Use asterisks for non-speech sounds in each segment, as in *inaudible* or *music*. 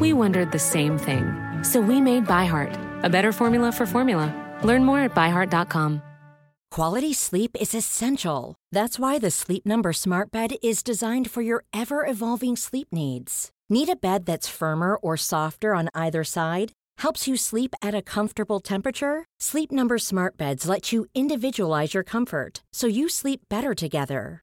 We wondered the same thing. So we made ByHeart, a better formula for formula. Learn more at byheart.com. Quality sleep is essential. That's why the Sleep Number Smart Bed is designed for your ever evolving sleep needs. Need a bed that's firmer or softer on either side? Helps you sleep at a comfortable temperature? Sleep Number Smart Beds let you individualize your comfort so you sleep better together.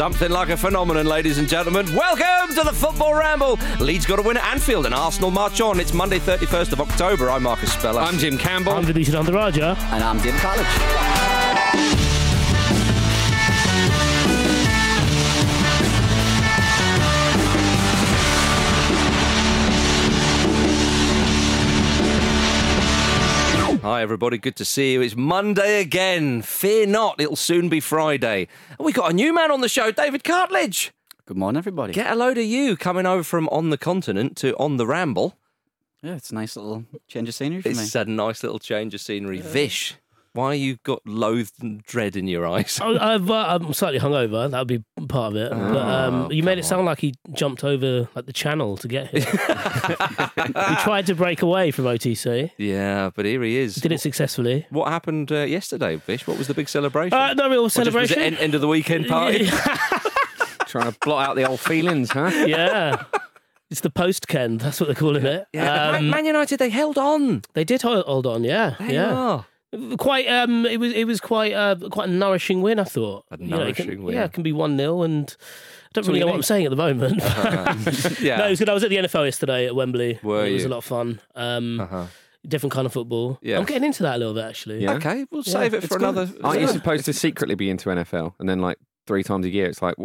Something like a phenomenon, ladies and gentlemen. Welcome to the Football Ramble. Leeds got a win at Anfield and Arsenal march on. It's Monday, 31st of October. I'm Marcus Speller. I'm Jim Campbell. I'm Vithushan Ehantharajah. And I'm Jim College. Hi, everybody. Good to see you. It's Monday again. Fear not, it'll soon be Friday. And we got a new man on the show, David Cartledge. Good morning, everybody. Get a load of you coming over from on the continent to on the ramble. Yeah, it's a nice little change of scenery for It's me. a nice little change of scenery. Vish, why you got loathed and dread in your eyes? I, I've, uh, I'm slightly hungover. That would be part of it. but um, you made it sound like he jumped over like the channel to get here. *laughs* he tried to break away from OTC. Yeah, but here he is. Did it successfully. What happened uh, yesterday, Vish? What was the big celebration? Uh, no real Or just- Was celebration. it end, end of the weekend *laughs* party? *laughs* Trying to blot out the old feelings, huh? yeah. It's the post Ken. That's what they're calling it. Yeah, Um, Man, Man United, they held on. they did hold, hold on. Yeah. They yeah. are. Quite. Um. It was. It was quite. Uh. Quite a nourishing win. I thought. A You know, can- nourishing win. Yeah. It can be one 0 and. I don't So really you know what I'm saying at the moment. *laughs* Yeah. *laughs* No, it was good. I was at the NFL yesterday at Wembley. Were it was you? a lot of fun. Um, Uh-huh. different kind of football. Yeah. I'm getting into that a little bit actually. Yeah. Okay, we'll save it for another. Aren't you supposed to secretly be into NFL and then like three times a year? It's like, wh-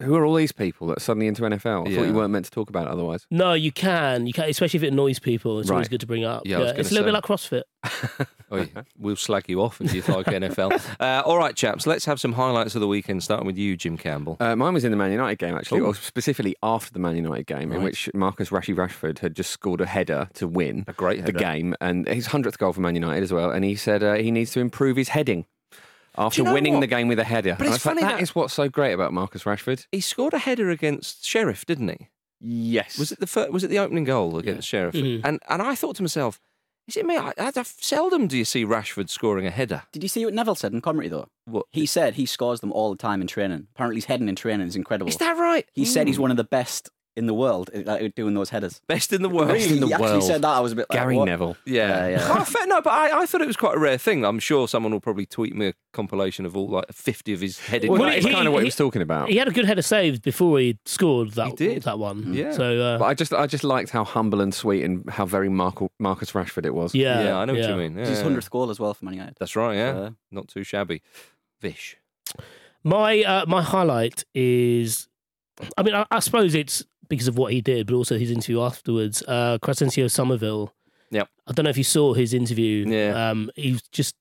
who are all these people that are suddenly into NFL? I Yeah. thought you weren't meant to talk about it otherwise. No, you can. You can, especially if it annoys people. It's always Right. good to bring up. Yeah, I was it's a gonna little bit say. like CrossFit. *laughs* Oh, yeah. We'll slag you off if you like NFL. *laughs* Uh, all right, chaps, let's have some highlights of the weekend, starting with you, Jim Campbell. Uh, mine was in the Man United game, actually, Ooh. or specifically after the Man United game, in which Marcus Rashi Rashford had just scored a header to win A great the game, and his 100th goal for Man United as well. And he said uh, he needs to improve his heading after you know winning what? the game with a header. But And it's I thought, funny that that- is what's so great about Marcus Rashford. He scored a header against Sheriff, didn't he? Yes. Was it the fir- was it the opening goal against Sheriff? Mhm. And and I thought to myself, is it me? I, I, I- seldom do you see Rashford scoring a header. Did you see what Neville said in commentary, though? What He said he scores them all the time in training. Apparently, his heading in training is incredible. is that right? He said he's one of the best in the world at at doing those headers. best in the world. Really? in the he actually said that. I was a bit like, Gary what? Neville. Yeah, Yeah, yeah. *laughs* Oh, fair, no, but I, I thought it was quite a rare thing. I'm sure someone will probably tweet me a compilation of all like 50 of his heading. Well, Well, that is he- kind of what he he- was talking about. He had a good header saved before he scored that. He did. that one. Yeah. So uh, But I just, I just liked how humble and sweet and how very Marco, Marcus Rashford it was. yeah, yeah, I know yeah. what you mean. It's his hundredth goal as well for Man United. That's right. Yeah, So, not too shabby. Vish. My uh, my highlight is, I mean, I, I suppose it's because of what he did, but also his interview afterwards. Uh, Crysencio Summerville. Yep. I don't know if you saw his interview. Yeah. Um, he was just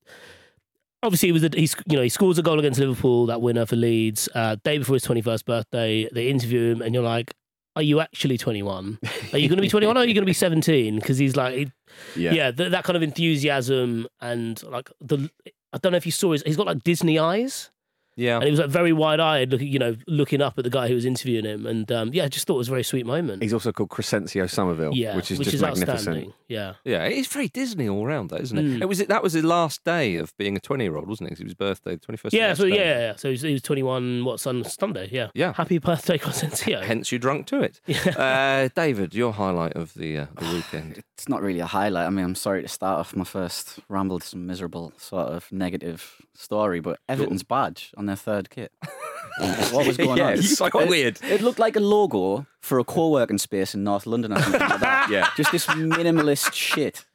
obviously he was a, he's you know he scores a goal against Liverpool that winner for Leeds uh, day before his twenty first birthday. They interview him, and you're like. Are you actually 21? Are you going to be 21 or are you going to be 17? Because he's like, Yeah. yeah, th- that kind of enthusiasm and like the. I don't know if you saw his. He's got like Disney eyes, Yeah. and he was like very wide eyed, looking, you know, looking up at the guy who was interviewing him, and um, yeah, I just thought it was a very sweet moment. He's also called Crysencio Summerville, yeah, which is just magnificent. Yeah, Yeah, it's very Disney all round, though, isn't it? Mm. It was that was his last day of being a twenty-year-old, wasn't it? 'Cause it was his birthday, the twenty-first. yeah, so yeah, yeah, yeah. So he was, he was 21. What's on Sunday? Yeah, Yeah. Happy birthday, *laughs* Crysencio. Hence, you drunk to it. *laughs* uh, David, your highlight of the uh, the *sighs* weekend. It's not really a highlight. I mean, I'm sorry to start off my first ramble with some miserable sort of negative story, but Everton's badge on their third kit. *laughs* what was going Yeah, on? it's so It- weird. It looked like a logo for a co-working space in North London or something like that. *laughs* Yeah. Just this minimalist shit.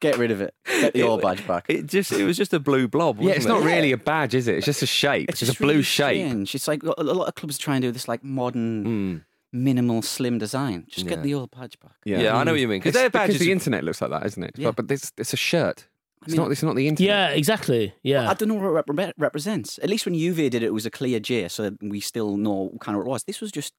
Get rid of it. Get the old badge back. It just it was just a blue blob. Yeah, Wasn't it's it? not really a badge, is it? It's just a shape. It's, just a blue really shape. strange. It's like a a lot of clubs try and do this like modern, Mm. minimal, slim design. Just Yeah. get the old badge back. Yeah, I know what you mean. Because It's their because badges. the internet looks like that, isn't it? Yeah. But, but it's, it's a shirt. It's mean- not. It's not the internet. Yeah, exactly. Yeah, I don't know what it repre- represents. At least when Juve did it, it was a clear J, so we still know kind of what it was. This was just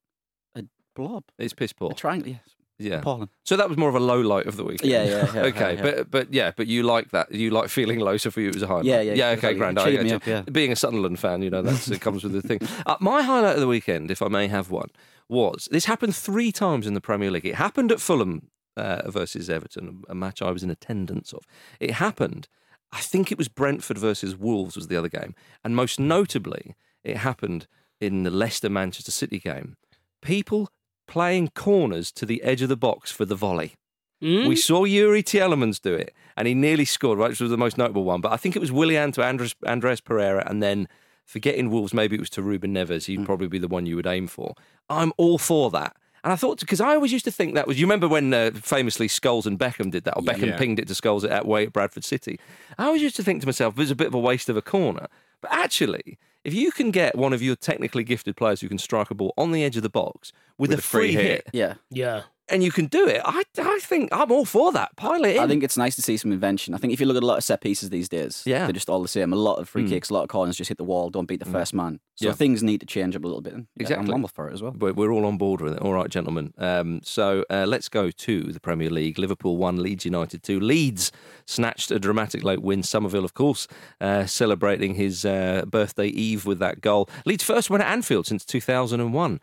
a blob, it's piss poor. a triangle. Yes, Yeah. appalling. So that was more of a low light of the weekend. Yeah, yeah, yeah, *laughs* okay, yeah, yeah. but but yeah, but you like that. You like feeling low, so for you it was a highlight. Yeah, yeah, yeah. Okay, exactly. grand. It I cheered get me you. up, yeah. Being a Sunderland fan, you know that's it comes with the thing. *laughs* Uh, my highlight of the weekend, if I may have one, was this happened three times in the Premier League. It happened at Fulham uh, versus Everton, a match I was in attendance of. It happened. I think it was Brentford versus Wolves was the other game, and most notably, it happened in the Leicester Manchester City game. People playing corners to the edge of the box for the volley. Mm? We saw Youri Tielemans do it, and he nearly scored, right, which was the most notable one. But I think it was Willian to Andreas, Andreas Pereira, and then forgetting Wolves, maybe it was to Ruben Neves. He'd probably be the one you would aim for. I'm all for that. And I thought, because I always used to think that was, you remember when uh, famously Scholes and Beckham did that, or Beckham Yeah. pinged it to Scholes at way at Bradford City. I always used to think to myself, it was a bit of a waste of a corner. But actually, if you can get one of your technically gifted players who can strike a ball on the edge of the box with, With a a free free hit. hit, Yeah, yeah, and you can do it, I, I think I'm all for that. Pile it in. I think it's nice to see some invention. I think if you look at a lot of set pieces these days, Yeah. they're just all the same. A lot of free Mm. kicks, a lot of corners just hit the wall, don't beat the first man. So Yeah. things need to change up a little bit. yeah, Exactly. I'm for it as well. We're, we're all on board with it. All right, gentlemen. Um, so uh, let's go to the Premier League. Liverpool won, Leeds United two. Leeds snatched a dramatic late win. Summerville, of course, uh, celebrating his uh, birthday eve with that goal. Leeds' first win at Anfield since 2001.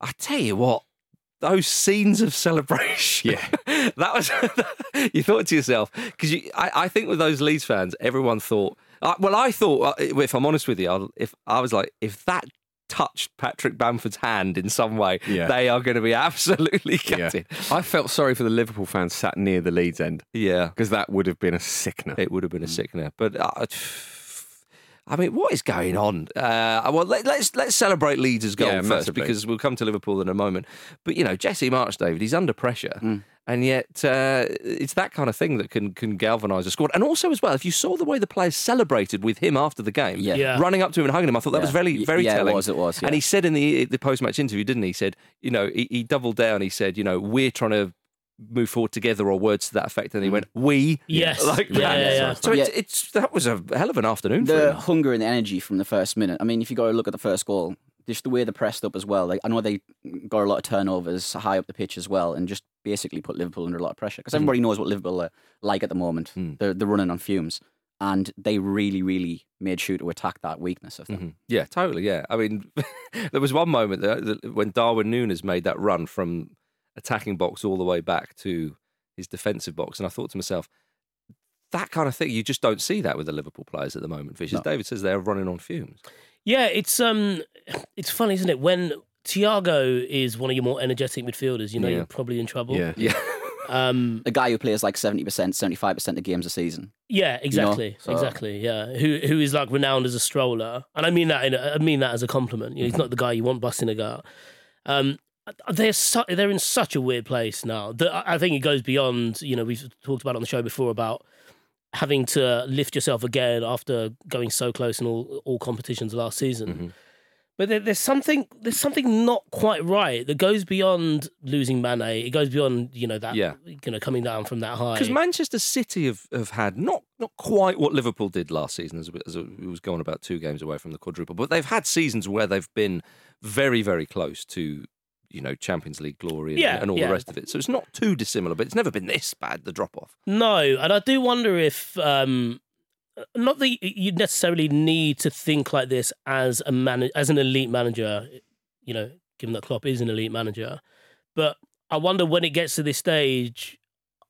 I tell you what, those scenes of celebration. Yeah. *laughs* that was. *laughs* you thought to yourself because I, I think with those Leeds fans, everyone thought. Uh, well, I thought, uh, if I'm honest with you, I'll, if I was like, if that touched Patrick Bamford's hand in some way, Yeah. they are going to be *laughs* absolutely Yeah. gutted. I felt sorry for the Liverpool fans sat near the Leeds end Yeah, because that would have been a sickener. it would have been a sickener. But uh, I mean, what is going on? Uh, well, let, let's let's celebrate Leeds' goal Yeah, first massively. because we'll come to Liverpool in a moment. But you know, Jesse Marsch, David, he's under pressure, and yet uh, it's that kind of thing that can can galvanise a squad. And also, as well, if you saw the way the players celebrated with him after the game, Yeah. Yeah. running up to him and hugging him, I thought that was very very yeah, it telling. was, it was, And he said in the the post match interview, didn't he? He said, you know, he, he doubled down. He said, you know, we're trying to move forward together or words to that effect and he went we Yes. *laughs* like Yeah, that. yeah, yeah. so Yeah. It's, it's that was a hell of an afternoon for The him hunger and the energy from the first minute. I mean, if you go and look at the first goal, just the way they pressed up as well. Like I know they got a lot of turnovers high up the pitch as well, and just basically put Liverpool under a lot of pressure because everybody knows what Liverpool are like at the moment. Mm. They're they're running on fumes, and they really really made sure to attack that weakness of them. Mhm. Yeah, totally. Yeah, I mean, *laughs* there was one moment that, that when Darwin Núñez made that run from attacking box all the way back to his defensive box, and I thought to myself, that kind of thing you just don't see that with the Liverpool players at the moment. Vish, as No. David says, they're running on fumes. Yeah, it's um, it's funny, isn't it? When Thiago is one of your more energetic midfielders, you know Yeah. you're probably in trouble. Yeah. Yeah, *laughs* Um, A guy who plays like seventy percent, seventy five percent of games a season. yeah, exactly, so- exactly. Yeah, who who is like renowned as a stroller, and I mean that in a, I mean that as a compliment. You know, he's not the guy you want busting a gut. Um, they're su- they're in such a weird place now. that I think it goes beyond. You know, we've talked about on the show before about having to lift yourself again after going so close in all all competitions last season. Mm-hmm. But there, there's something there's something not quite right that goes beyond losing Mane. It goes beyond you know that Yeah. you know coming down from that high. Because Manchester City have, have had not not quite what Liverpool did last season, as, as it was going about two games away from the quadruple, but they've had seasons where they've been very, very close to, you know, Champions League glory and, Yeah, and all yeah. the rest of it. So it's not too dissimilar, but it's never been this bad, the drop off. No, and I do wonder if um, not that you necessarily need to think like this as a man as an elite manager. You know, given that Klopp is an elite manager, but I wonder when it gets to this stage,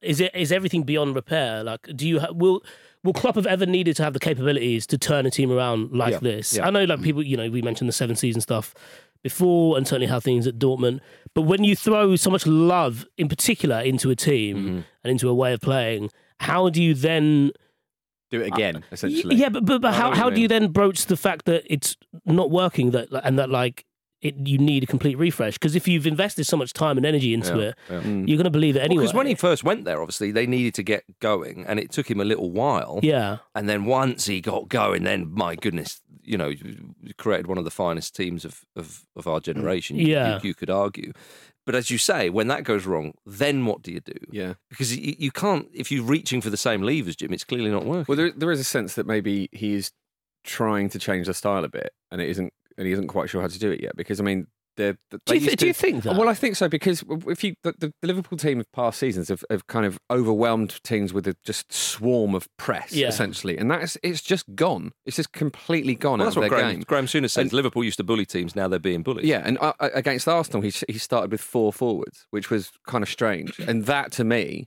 is it is everything beyond repair? Like, do you ha- will will Klopp have ever needed to have the capabilities to turn a team around like Yeah, this? I know, like people, you know, we mentioned the seven season stuff before, and certainly how things at Dortmund. But when you throw so much love, in particular, into a team Mm-hmm. and into a way of playing, how do you then? Do it again, Y- essentially. Yeah, but but, but how how do you then broach the fact that it's not working that and that like it you need a complete refresh because if you've invested so much time and energy into Yeah, it, yeah. Mm. you're going to believe it anyway. Because when he first went there, obviously, they needed to get going, and it took him a little while. yeah, And then once he got going, then my goodness, you know, you created one of the finest teams of, of, of our generation. you- Yeah. You, you could argue. But as you say, when that goes wrong, then what do you do? Yeah. Because you, you can't, if you're reaching for the same levers, Jim, it's clearly not working. Well, there, there is a sense that maybe he is trying to change the style a bit, and it isn't, and he isn't quite sure how to do it yet. Because I mean, they're, Do you, thi- used do you think that? Well, I think so because if you the, the Liverpool team of past seasons have, have kind of overwhelmed teams with a just swarm of press, Yeah. essentially, and that's it's just gone. It's just completely gone Well, out that's of what their Graham, game. Graham Souness says. And- Liverpool used to bully teams, now they're being bullied. Yeah, and uh, against Arsenal, he he started with four forwards, which was kind of strange, and that to me m-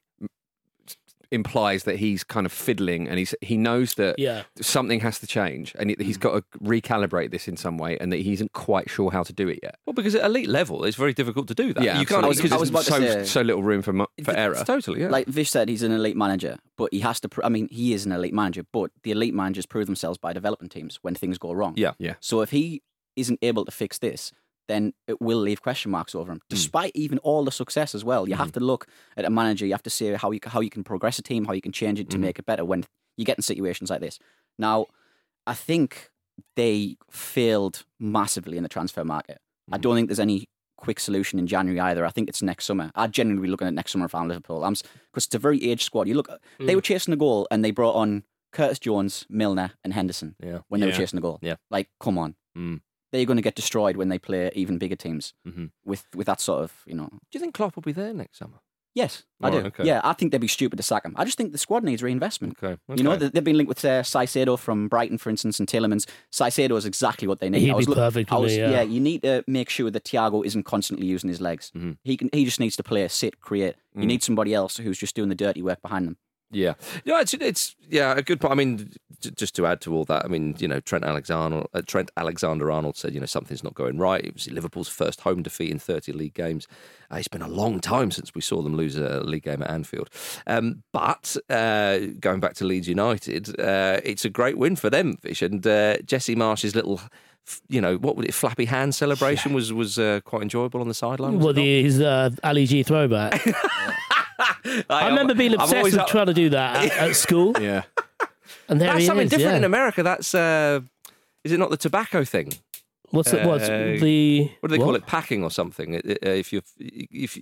implies that he's kind of fiddling, and he's he knows that Yeah. something has to change, and he- he's mm. got to recalibrate this in some way, and that he isn't quite sure how to do it yet. Well, because at elite level, it's very difficult to do that. Yeah, you can't. I was- because I was there's about to so say- so little room for for It's- error. it's totally, yeah. Like Vish said, he's an elite manager, but he has to. Pr- I mean, he is an elite manager, but the elite managers prove themselves by developing teams when things go wrong. yeah. yeah, So if he isn't able to fix this, then it will leave question marks over him. Hmm. Despite even all the success as well, you have to look at a manager. You have to see how you how you can progress a team, how you can change it to Mhm. make it better when you get in situations like this. Now, I think they failed massively in the transfer market. I Mhm. don't think there's any quick solution in January either. I think it's next summer. I'd genuinely be looking at next summer if I'm Liverpool. I'm because it's a very aged squad. You look, they Mm. were chasing a goal and they brought on Curtis Jones, Milner, and Henderson Yeah. when they Yeah. were chasing a goal. Yeah. like come on, Mm. They're going to get destroyed when they play even bigger teams Mhm. with with that sort of you know. Do you think Klopp will be there next summer? Yes, I Right, do. okay. Yeah, I think they'd be stupid to sack him. I just think the squad needs reinvestment. Okay. You know, they- they've been linked with uh, Caicedo from Brighton, for instance, and Tielemans. Caicedo is exactly what they need. He'd I was be look- perfect I was, me, yeah. you need to make sure that Thiago isn't constantly using his legs. Mhm. He can. He just needs to play, sit, create. You Mm. need somebody else who's just doing the dirty work behind them. Yeah, yeah, it's, it's yeah a good point. I mean, j- just to add to all that, I mean, you know, Trent Alexander, uh, Trent Alexander Arnold said, you know, something's not going right. It was Liverpool's first home defeat in 30 league games. Uh, it's been a long time since we saw them lose a league game at Anfield. Um, but uh, going back to Leeds United, uh, it's a great win for them, Vish. And uh, Jesse Marsch's little. You know what would it? Flappy hand celebration was was uh, quite enjoyable on the sideline. Well, the, his uh, Ali G throwback. *laughs* I remember being obsessed always with up- trying to do that at, at school, *laughs* yeah. and there That's he something is. different yeah. in America. That's uh, is it not the tobacco thing? What's the, what's Uh, the What do they call it? Packing or something? It- it- If you, if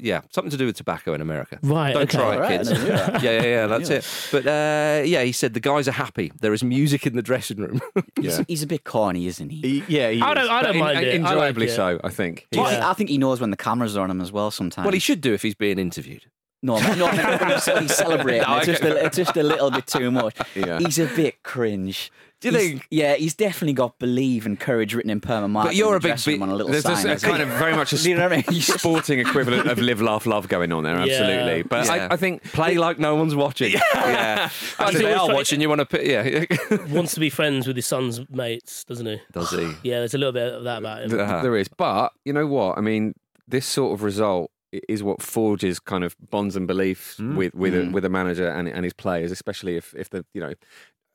yeah, something to do with tobacco in America. Right, Don't okay. try it, All right, kids. never knew *laughs* yeah, yeah, yeah. That's it. But uh, yeah, he said the guys are happy. There is music in the dressing room. *laughs* He's, he's a bit corny, isn't he? He- yeah, he I don't- is, I don't en- mind it. I like Enjoyably it. so, I think. Well, I- I think he knows when the cameras are on him as well. Sometimes. well, he should do if he's being interviewed. No, no, no, when he's, when celebrating, No, it's, just a, it's just a little bit too much. *laughs* Yeah. He's a bit cringe. Do you He's- think? Yeah, he's definitely got believe and courage written in perma markers. But you're a the big dressing room on a little There's sign. this kind of very much *laughs* a You know I mean? *laughs* sporting equivalent of live, laugh, love going on there. Yeah. Absolutely, but Yeah. I, I think Play like no one's watching. yeah. And if He's they are trying- watching, you want to put. Yeah. wants to be friends with his son's mates, doesn't he? Does he? Yeah, there's a little bit of that about him. Th- Uh-huh. there is. But you know what? I mean, this sort of result i- is what forges kind of bonds and beliefs Mm. with with Mm. a, with a manager and and his players, especially if if the you know.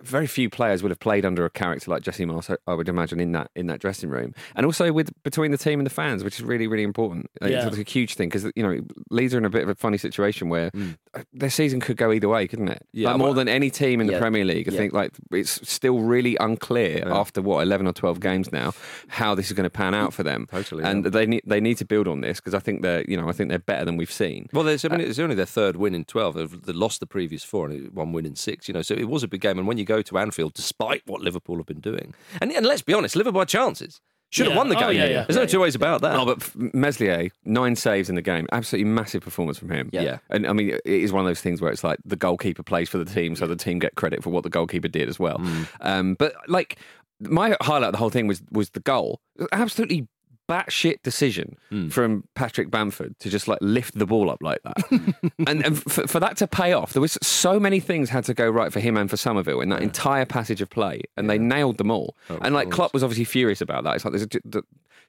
Very few players would have played under a character like Jesse Marsch. I- I would imagine in that in that dressing room, and also with between the team and the fans, which is really really important. Yeah. It's a huge thing because you know Leeds are in a bit of a funny situation where mm. their season could go either way, couldn't it? Yeah, like more well- than any team in the Premier League. I Yeah. think like it's still really unclear after what eleven or twelve games now how this is going to pan out for them. Totally, and yeah. they need they need to build on this because I think they're you know I think they're better than we've seen. Well, there's, I mean, uh, it's only their third win in 12. They've they lost the previous four and one win in six, you know, so it was a big game. And when you go to Anfield, despite what Liverpool have been doing, and, and let's be honest, Liverpool had chances. Should have Yeah. won the Oh, game. yeah, yeah. There's no two ways about that. Oh, but Meslier, nine saves in the game. Absolutely massive performance from him. Yeah. Yeah. And I mean, it is one of those things where it's like the goalkeeper plays for the team, so the team get credit for what the goalkeeper did as well. Um, but like, my highlight of the whole thing was was the goal. Absolutely batshit decision mm. from Patrick Bamford to just like lift the ball up like that. *laughs* and and for, for that to pay off, there was so many things had to go right for him and for Summerville in that entire passage of play, and they nailed them all. Oh, and like Klopp was obviously furious about that. It's like there's a the-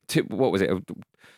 two, what was it,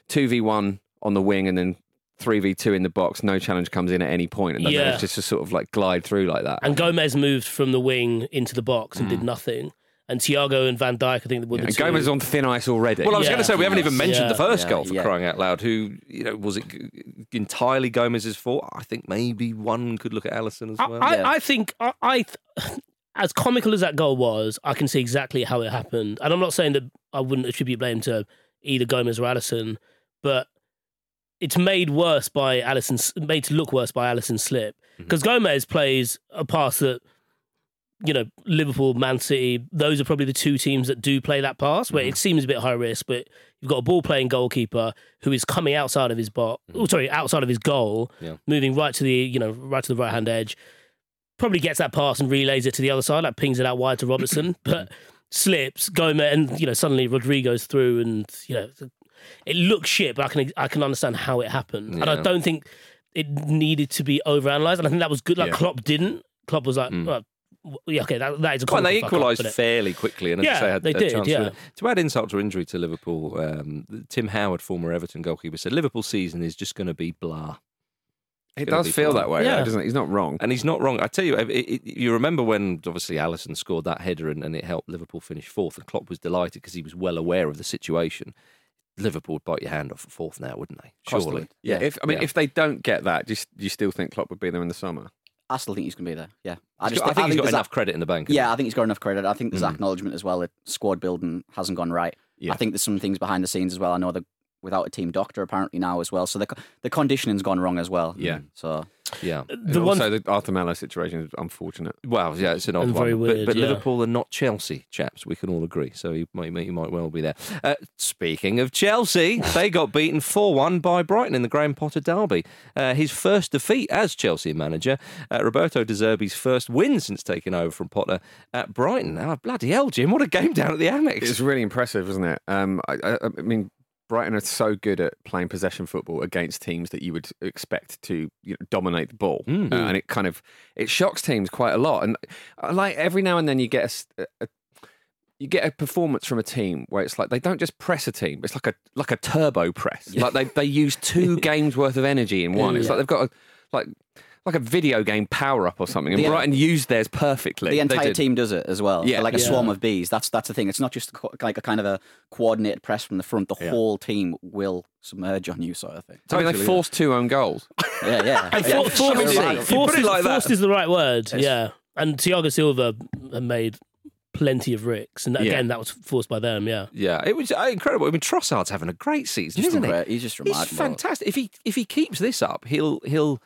two v one on the wing, and then. 3v2 in the box, no challenge comes in at any point, and then Yeah. it's just to sort of like glide through like that. And Gomez moved from the wing into the box and did mm. nothing. And Thiago and Van Dijk, I think, were. Yeah, the and two. Gomez is on thin ice already. Well, I was Yeah. going to say we haven't even mentioned Yeah. the first Yeah, goal for yeah. crying out loud. Who you know was it g- entirely Gomez's fault? I think maybe one could look at Alisson as well. I, Yeah. I think I, I th- *laughs* as comical as that goal was, I can see exactly how it happened. And I'm not saying that I wouldn't attribute blame to either Gomez or Alisson, but it's made worse by Alisson's made to look worse by Alisson's slip mm-hmm. because Gomez plays a pass that you know Liverpool, Man City, those are probably the two teams that do play that pass where mm-hmm. it seems a bit high risk, but you've got a ball playing goalkeeper who is coming outside of his box, oh, mm-hmm. sorry, outside of his goal, Yeah. moving right to the you know right to the right hand edge probably gets that pass and relays it to the other side, like pings it out wide to *coughs* Robertson, mm-hmm. but slips, Gomez, and you know suddenly Rodrigo's through, and you know it looks shit, but I can I can understand how it happened, and I don't think it needed to be overanalyzed, and I think that was good. Like Yeah. Klopp didn't. Klopp was like, mm. w- yeah, okay, that, that is a Well, and they comical fuck up, equalised fairly quickly, and as Yeah, you say, had they a did, chance yeah. to, to add insult to injury to Liverpool. Um, Tim Howard, former Everton goalkeeper, said Liverpool's season is just going to be blah. it does feel fun. that way, Yeah. though, doesn't it? He's not wrong. And he's not wrong. I tell you, it, it, you remember when obviously Alisson scored that header and, and it helped Liverpool finish fourth, and Klopp was delighted because he was well aware of the situation. Liverpool would bite your hand off at fourth now, wouldn't they? Surely. Constantly. Yeah, if I mean, Yeah. if they don't get that, do you, do you still think Klopp would be there in the summer? I still think he's going to be there. Yeah, I, think, I think he's got enough that- credit in the bank. Yeah, I think he's got enough credit. I think there's Mm. acknowledgement as well that squad building hasn't gone right. Yeah. I think there's some things behind the scenes as well. I know that without a team doctor apparently now as well, so the the conditioning's gone wrong as well. Yeah. So yeah. the And one also, the Arthur Melo situation is unfortunate. Well, yeah, it's an odd And one. very But- weird, but yeah. Liverpool are not Chelsea, chaps. We can all agree. So you might, you might well be there. Uh, speaking of Chelsea, *laughs* they got beaten 4 1 by Brighton in the Graham Potter derby. Uh, his first defeat as Chelsea manager. Uh, Roberto De Zerbi's first win since taking over from Potter at Brighton. Oh, bloody hell, Jim. What a game down at the Amex. It's really impressive, isn't it? Um, I, I, I mean, Brighton are so good at playing possession football against teams that you would expect to you know, dominate the ball, Mm. uh, and it kind of it shocks teams quite a lot. And I like every now and then you get a a, you get a performance from a team where it's like they don't just press a team; it's like a like a turbo press. Like they they use two *laughs* games worth of energy in one. It's Yeah. like they've got a, like like a video game power up or something. And The- Brighton used theirs perfectly. the entire team does it as well. Yeah. like a Yeah. swarm of bees. That's that's the thing. It's not just like a kind of a coordinated press from the front. The Yeah. whole team will submerge on you, sort of thing. I mean, they forced two own goals. Yeah, yeah. *laughs* Yeah. for, forced, Sure, is, right. Forced, put it is, like that. forced is the right word. Yeah. And Thiago Silva made plenty of ricks. And Yeah. again, that was forced by them. Yeah. Yeah, it was uh, incredible. I mean, Trossard's having a great season, Just isn't he? He's just He's remarkable. fantastic. If he if he keeps this up, he'll he'll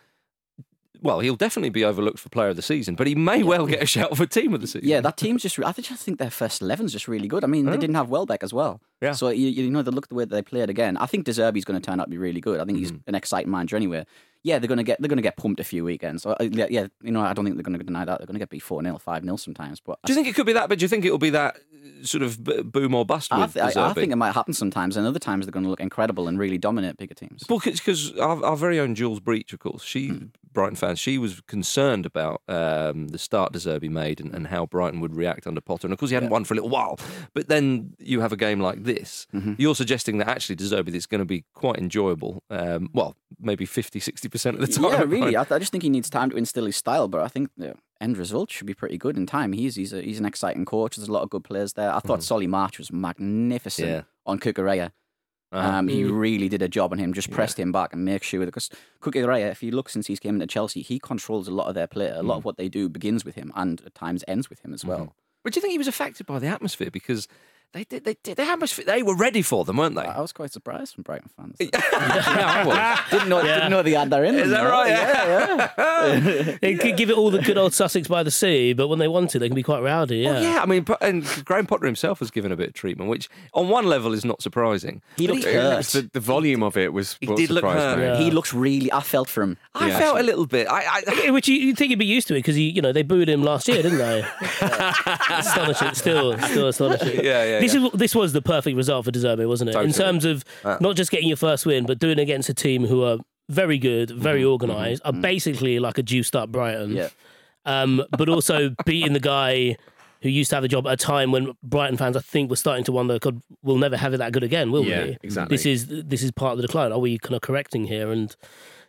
well, he'll definitely be overlooked for player of the season, but he may well get a shout for team of the season. Yeah, that team's just. I just think their first eleven's just really good. I mean, they didn't have Welbeck as well. Yeah. So you, you know, they look the way that they played again. I think De Zerbi's going to turn out to be really good. I think he's an exciting manager anyway. Yeah, they're going to get they're going to get pumped a few weekends. So, uh, yeah, yeah, you know, I don't think they're going to deny that. They're going to get beat four 0 five 0 sometimes. But Do you think it could be that? But do you think it'll be that uh, sort of boom or bust I, th- I, I think it might happen sometimes, and other times they're going to look incredible and really dominate bigger teams. Well, because our, our very own Jules Breach, of course, she Brighton fans, she was concerned about um, the start De Zerbi made and, and how Brighton would react under Potter. And of course, he hadn't won for a little while. But then you have a game like this. You're suggesting that actually De Zerbi is going to be quite enjoyable. Um, well, maybe 50, 60% of the time. Yeah, really. I, I just think he needs time to instill his style. But I think the end result should be pretty good in time. He's he's a, he's an exciting coach. There's a lot of good players there. I thought Solly March was magnificent Yeah. on Cucurella. Uh-huh. Um, he Mm. really did a job on him. Just pressed him back and make sure because Cucurella, if you look since he's came into Chelsea, he controls a lot of their play. A lot of what they do begins with him and at times ends with him as well. But do you think he was affected by the atmosphere because they did they did the atmosphere they were ready for them, weren't they? I was quite surprised from Brighton fans. *laughs* yeah, I was. didn't know Yeah. didn't know they had that in Is that right? Yeah, yeah. *laughs* They could give it all the good old Sussex by the sea, but when they want to, they can be quite rowdy. Yeah. Well, yeah, I mean, and Graham Potter himself was given a bit of treatment, which on one level is not surprising. He looked It hurt. the, the volume of it was He what did look hurt. Yeah. He looks really. I felt for him. I Yeah, felt a little bit. I, I, Which you, you'd think he'd be used to it because he, you know, they booed him last year, didn't they? *laughs* astonishing, still, still astonishing. Yeah, yeah, This yeah. is this was the perfect result for De Zerbi, wasn't it? In terms of uh. not just getting your first win, but doing it against a team who are very good, very mm-hmm. organised, are mm-hmm. basically like a juiced up Brighton. Yeah. Um, but also *laughs* beating the guy who used to have the job at a time when Brighton fans, I think, were starting to wonder, God, we'll never have it that good again, will Yeah, we? exactly. This is this is part of the decline. Are we kind of correcting here? And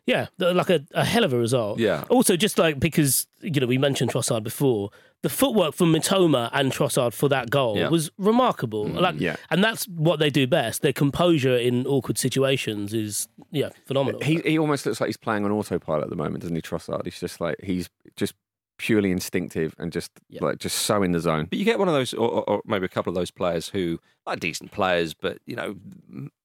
yeah, like a, a hell of a result. Yeah. Also, just like because you know we mentioned Trossard before, the footwork from Mitoma and Trossard for that goal Yeah. was remarkable. Mm, like, yeah. and that's what they do best. Their composure in awkward situations is yeah phenomenal. He he almost looks like he's playing on autopilot at the moment, doesn't he, Trossard? He's just like he's just purely instinctive and just Yeah. like just so in the zone. But you get one of those, or, or, maybe a couple of those players who are decent players, but you know,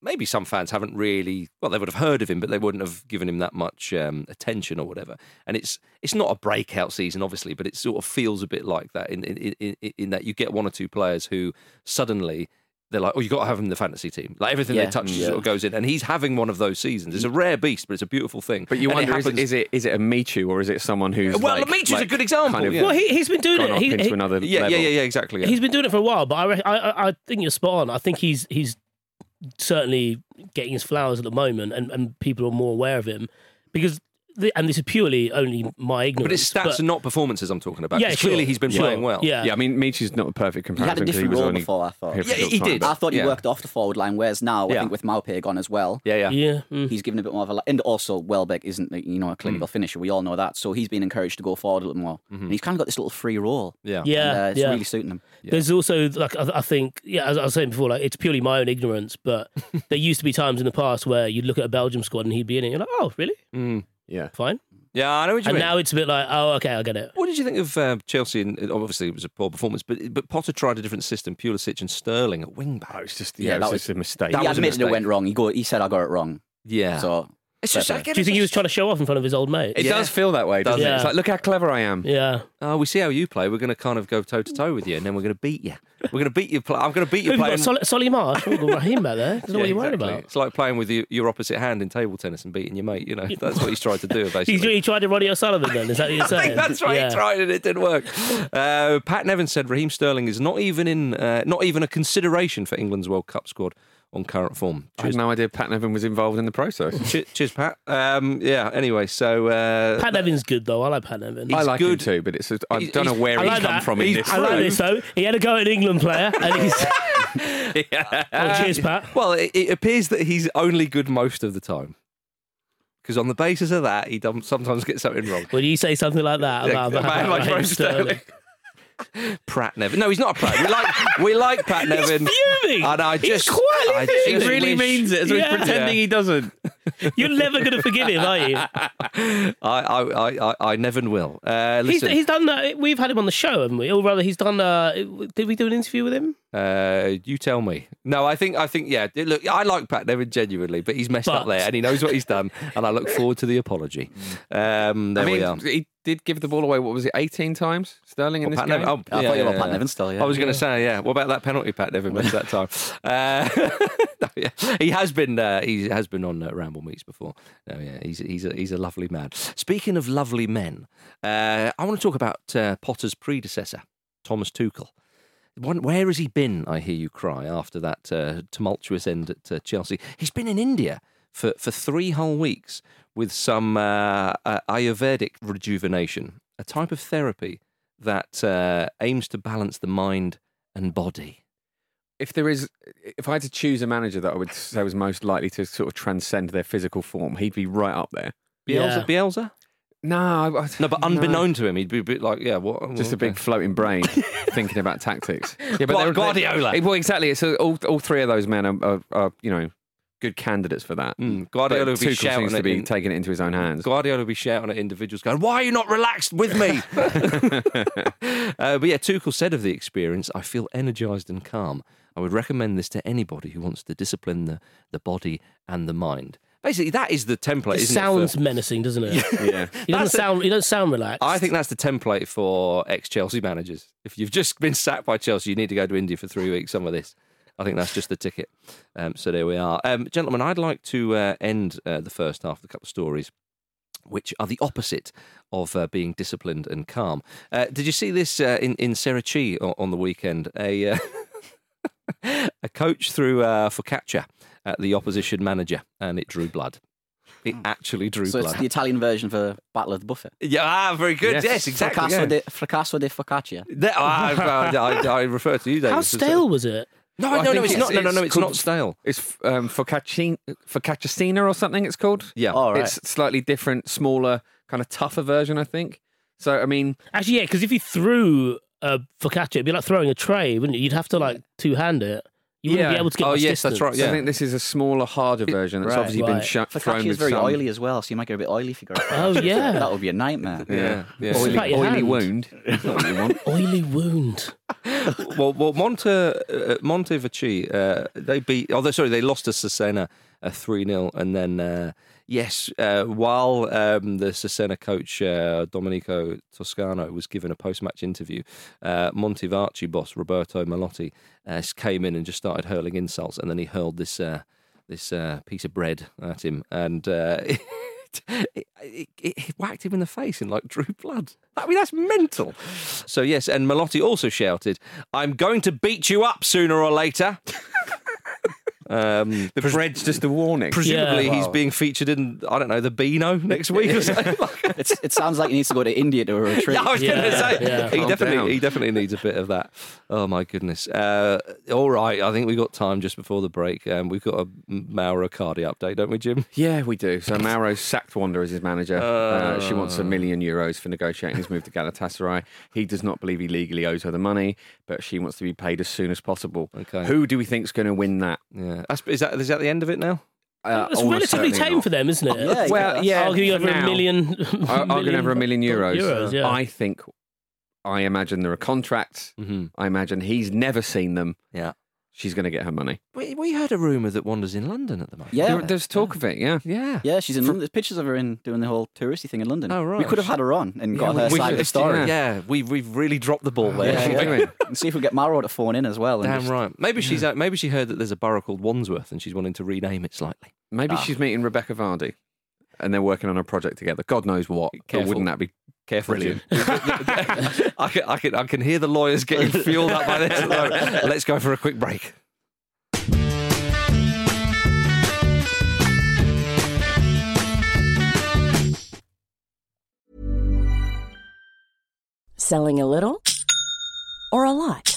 maybe some fans haven't really. Well, they would have heard of him, but they wouldn't have given him that much um, attention or whatever. And it's it's not a breakout season, obviously, but it sort of feels a bit like that in, in, in- in that you get one or two players who suddenly. They're like, oh, you got to have him in the fantasy team. Like everything they touch Yeah. sort of goes in, and he's having one of those seasons. It's a mm. rare beast, but it's a beautiful thing. But you And wonder, is, happens- is it is it a Michu or is it someone who's Well, like, Michu's a good example, Kind of yeah. well, he, he's been doing it. up He, into he- another yeah, level. yeah, yeah, yeah, exactly. Yeah. He's been doing it for a while, but I, I, I- I think you're spot on. I think he's he's certainly getting his flowers at the moment, and, and people are more aware of him because. The, and this is purely only my ignorance. But it's stats and not performances I'm talking about. Yeah, 'cause sure, clearly he's been sure. playing well. Yeah. Yeah, I mean, Michu's not a perfect comparison. He had a different role only before. I thought. Yeah, a short he time, did. but- I thought he Yeah. worked off the forward line, whereas now Yeah. I think with Maupay gone as well, yeah, yeah. yeah. mm. he's given a bit more of a. And also, Welbeck isn't you know a clinical finisher. We all know that, so he's been encouraged to go forward a little more. And he's kind of got this little free role. Yeah. Yeah, and, uh, it's yeah. really suiting him. There's also like I, I think yeah, as I was saying before, like it's purely my own ignorance, but *laughs* there used to be times in the past where you'd look at a Belgium squad and he'd be in it. You're like, oh, really? Mm. Yeah. Fine. Yeah, I know what you And mean. now it's a bit like, oh, okay, I get it. what did you think of uh, Chelsea? And obviously, it was a poor performance, but but Potter tried a different system. Pulisic and Sterling at wing Oh, back. it's just Yeah, yeah, it that was was- just a mistake. That he was a admitted it went wrong. He go. He said I got it wrong. Yeah. So it's just, fair again, Do you it's think he was trying to show off in front of his old mate? it Yeah. does feel that way, doesn't Yeah. it? It's like, look how clever I am. Yeah. Oh, we see how you play. We're going to kind of go toe to toe with you, and then we're going to beat you. We're going to beat you. Play- I'm going to beat you *laughs* You've got playing. Solly, Solly March. We've got Raheem back there. That's *laughs* Yeah, what you're worried exactly. about. It's like playing with your, your opposite hand in table tennis and beating your mate. You know, *laughs* that's what he's tried to do. He's, Basically, he tried to Ronnie O'Sullivan then. Is that what you're I saying? think that's right. Yeah. He tried and it didn't work. Uh, Pat Nevin said Raheem Sterling is not even in, uh, not even a consideration for England's World Cup squad on current form. I had no idea Pat Nevin was involved in the process. *laughs* Cheers, cheers Pat. Um, yeah. Anyway, so uh, Pat Nevin's good though. I like Pat Nevin. I like good. him too, but it's a, I He's- don't know where I he's like come that. from in this. I like room. this though. He had a go at an England player, and he's. *laughs* oh, cheers, Pat. well, it, it appears that he's only good most of the time. Because on the basis of that, he sometimes gets something wrong. When you say something like that Yeah, about, about, about- about Raheem Raheem Sterling, Pratt Nevin. No, he's not a Pratt. We like we like Pat Nevin. fuming. And I just, quietly I fuming. He really wish- means it, so Yeah. he's pretending he doesn't. You're never going to forgive him, are you? *laughs* I, I, I, I, I never will. Uh, He's, listen, he's done. Uh, we've had him on the show, haven't we? Or rather, he's done. Uh, did we do an interview with him? uh, you tell me. No, I think, I think, yeah. Look, I like Pat Nevin genuinely, but he's messed up there, and he knows what he's done, and I look forward to the apology. *laughs* Um, there I we are. he did give the ball away. What was it, eighteen times? Sterling in What, this Pat game. Nevin? Oh, I yeah, thought you were yeah, Pat yeah. Nevin still. Yeah. I was going to say, yeah. What about that penalty Pat Nevin missed that time? *laughs* Uh, *laughs* no, yeah. He has been, uh, he has been on uh, Ramble Meets before. No, yeah, he's he's a, he's a lovely man. Speaking of lovely men, uh, I want to talk about uh, Potter's predecessor, Thomas Tuchel. One, where has he been? I hear you cry after that uh, tumultuous end at uh, Chelsea. He's been in India for, for three whole weeks with some uh, uh, Ayurvedic rejuvenation, a type of therapy that uh, aims to balance the mind and body. if there is, if I had to choose a manager that I would say was most likely to sort of transcend their physical form, he'd be right up there. Bielsa, Yeah. Bielsa? No, I, I- No, but unbeknown to him, he'd be a bit like, yeah, what? Just a okay. big floating brain *laughs* thinking about tactics. *laughs* Yeah, but they're- Guardiola. they- well, exactly. So all, all three of those men are, are, are, you know, good candidates for that. Mm, Guardiola But would be Tuchel shouting seems to at be in- taking it into his own hands. Guardiola would be shouting at individuals, going, "Why are you not relaxed with me?" *laughs* *laughs* uh, but yeah, Tuchel said of the experience, "I feel energised and calm. I would recommend this to anybody who wants to discipline the, the body and the mind." Basically, that is the template. It isn't sounds It, sounds menacing, doesn't it? *laughs* yeah. He doesn't sound. He don't sound relaxed. I think that's the template for ex-Chelsea managers. If you've just been sacked by Chelsea, you need to go to India for three weeks. Some of this. I think that's just the ticket. Um, so there we are, um, gentlemen. I'd like to uh, end uh, the first half of a couple of stories which are the opposite of uh, being disciplined and calm. Uh, did you see this uh, in in Serie o- on the weekend? A uh, *laughs* a coach threw uh, focaccia at the opposition manager, and it drew blood. It actually drew So it's the Italian version for Battle of the Buffet. Yeah, ah, very good. Yes, Yes. exactly. Fracasso, yeah. de, fracasso de focaccia. That- ah, I, I, I refer to you, David. How stale was it? No, I no, no, think it's, it's- not. No, no, no, it's it's called- not stale. It's um, focacci- focacciacina or something. It's called. Yeah. All right. It's slightly different, smaller, kind of tougher version, I think. So I mean, Actually, yeah, because if you threw a focaccia, it'd be like throwing a tray, wouldn't it? You'd have to like two hand it. You wouldn't Yeah. be able to get Oh, much yes, that's distance. right, so yeah. I think this is a smaller, harder version that's right, obviously been right. sh- thrown Focaccia with is very some- oily as well, so you might get a bit oily if you go. Oh, yeah. that would be a nightmare. Yeah, yeah. Oily- Oily, oily wound. *laughs* What want. Oily wound. *laughs* well, well, Monte uh, Montevarchi, uh, they beat. Oh, they- sorry, they lost to Cesena a three 0 and then uh, yes, uh, while um, the Cesena coach uh, Domenico Toscano was given a post match interview, uh, Montevarchi boss Roberto Malotti uh, came in and just started hurling insults, and then he hurled this uh, this uh, piece of bread at him, and. *laughs* It, it, it whacked him in the face and like *laughs* drew blood. I mean, that's mental. So yes, and Malotti also shouted, "I'm going to beat you up sooner or later." *laughs* um, The bread's just a warning. presumably, Yeah. he's being featured in I don't know the Beano next week or something. *laughs* It's, it sounds like he needs to go to India to a *laughs* retreat. Yeah, I was going to say yeah. he Calm definitely down. he definitely needs a bit of that. Oh my goodness! Uh, all right, I think we got time just before the break. Um, we've got a Mauro Icardi update, don't we, Jim? Yeah, we do. So Mauro sacked Wanda as his manager. Uh, she wants a million euros for negotiating his move to Galatasaray. He does not believe he legally owes her the money, but she wants to be paid as soon as possible. Okay. Who do we think's going to win that? Yeah, That's, is that is that the end of it now? Uh, it's relatively tame not. for them, isn't it? Yeah, Well, yeah. I'll give you *laughs* for over a million. I'm going to have a million euros. euros, yeah. I think. I imagine there are contracts. Mm-hmm. I imagine he's never seen them. Yeah. She's going to get her money. We, we heard a rumor that Wanda's in London at the moment. Yeah. There- there's talk of it. Yeah. yeah. Yeah, she's in London. There's pictures of her in doing the whole touristy thing in London. Oh, right. We could have had her on and got we- her we side should- of the story. yeah. Yeah, we we've really dropped the ball there. Yeah, she yeah. doing? And see if we get Mauro to phone in as well. and Damn just- right. Maybe she's uh, maybe she heard that there's a borough called Wandsworth and she's wanting to rename it slightly. Maybe Ah. she's meeting Rebecca Vardy, and they're working on a project together. God knows what. Careful. wouldn't that be Careful, Brilliant. *laughs* I can I can I can hear the lawyers getting fueled up by this. *laughs* at. Let's go for a quick break. Selling a little or a lot?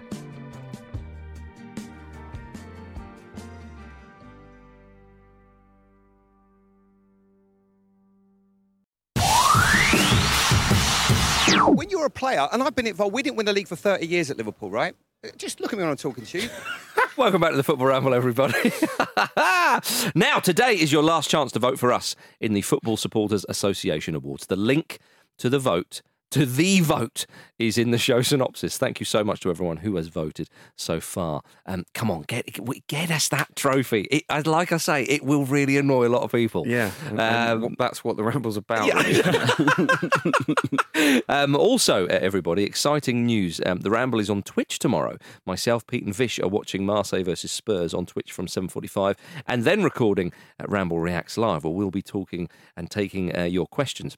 You're a player, and I've been involved, we didn't win the league for 30 years at Liverpool, right? Just look at me when I'm talking to you. *laughs* Welcome back to the Football Ramble, everybody. *laughs* now, today is your last chance to vote for us in the Football Supporters Association Awards. The link to the vote, to the vote, is in the show synopsis. Thank you so much to everyone who has voted so far. Um, come on, get get us that trophy. It, like I say, it will really annoy a lot of people. Yeah, Um, that's what the Ramble's about. *laughs* um, also, uh, everybody, exciting news. Um, the Ramble is on Twitch tomorrow. Myself, Pete, and Vish are watching Marseille versus Spurs on Twitch from 7.45 and then recording at Ramble Reacts Live, where we'll be talking and taking uh, your questions.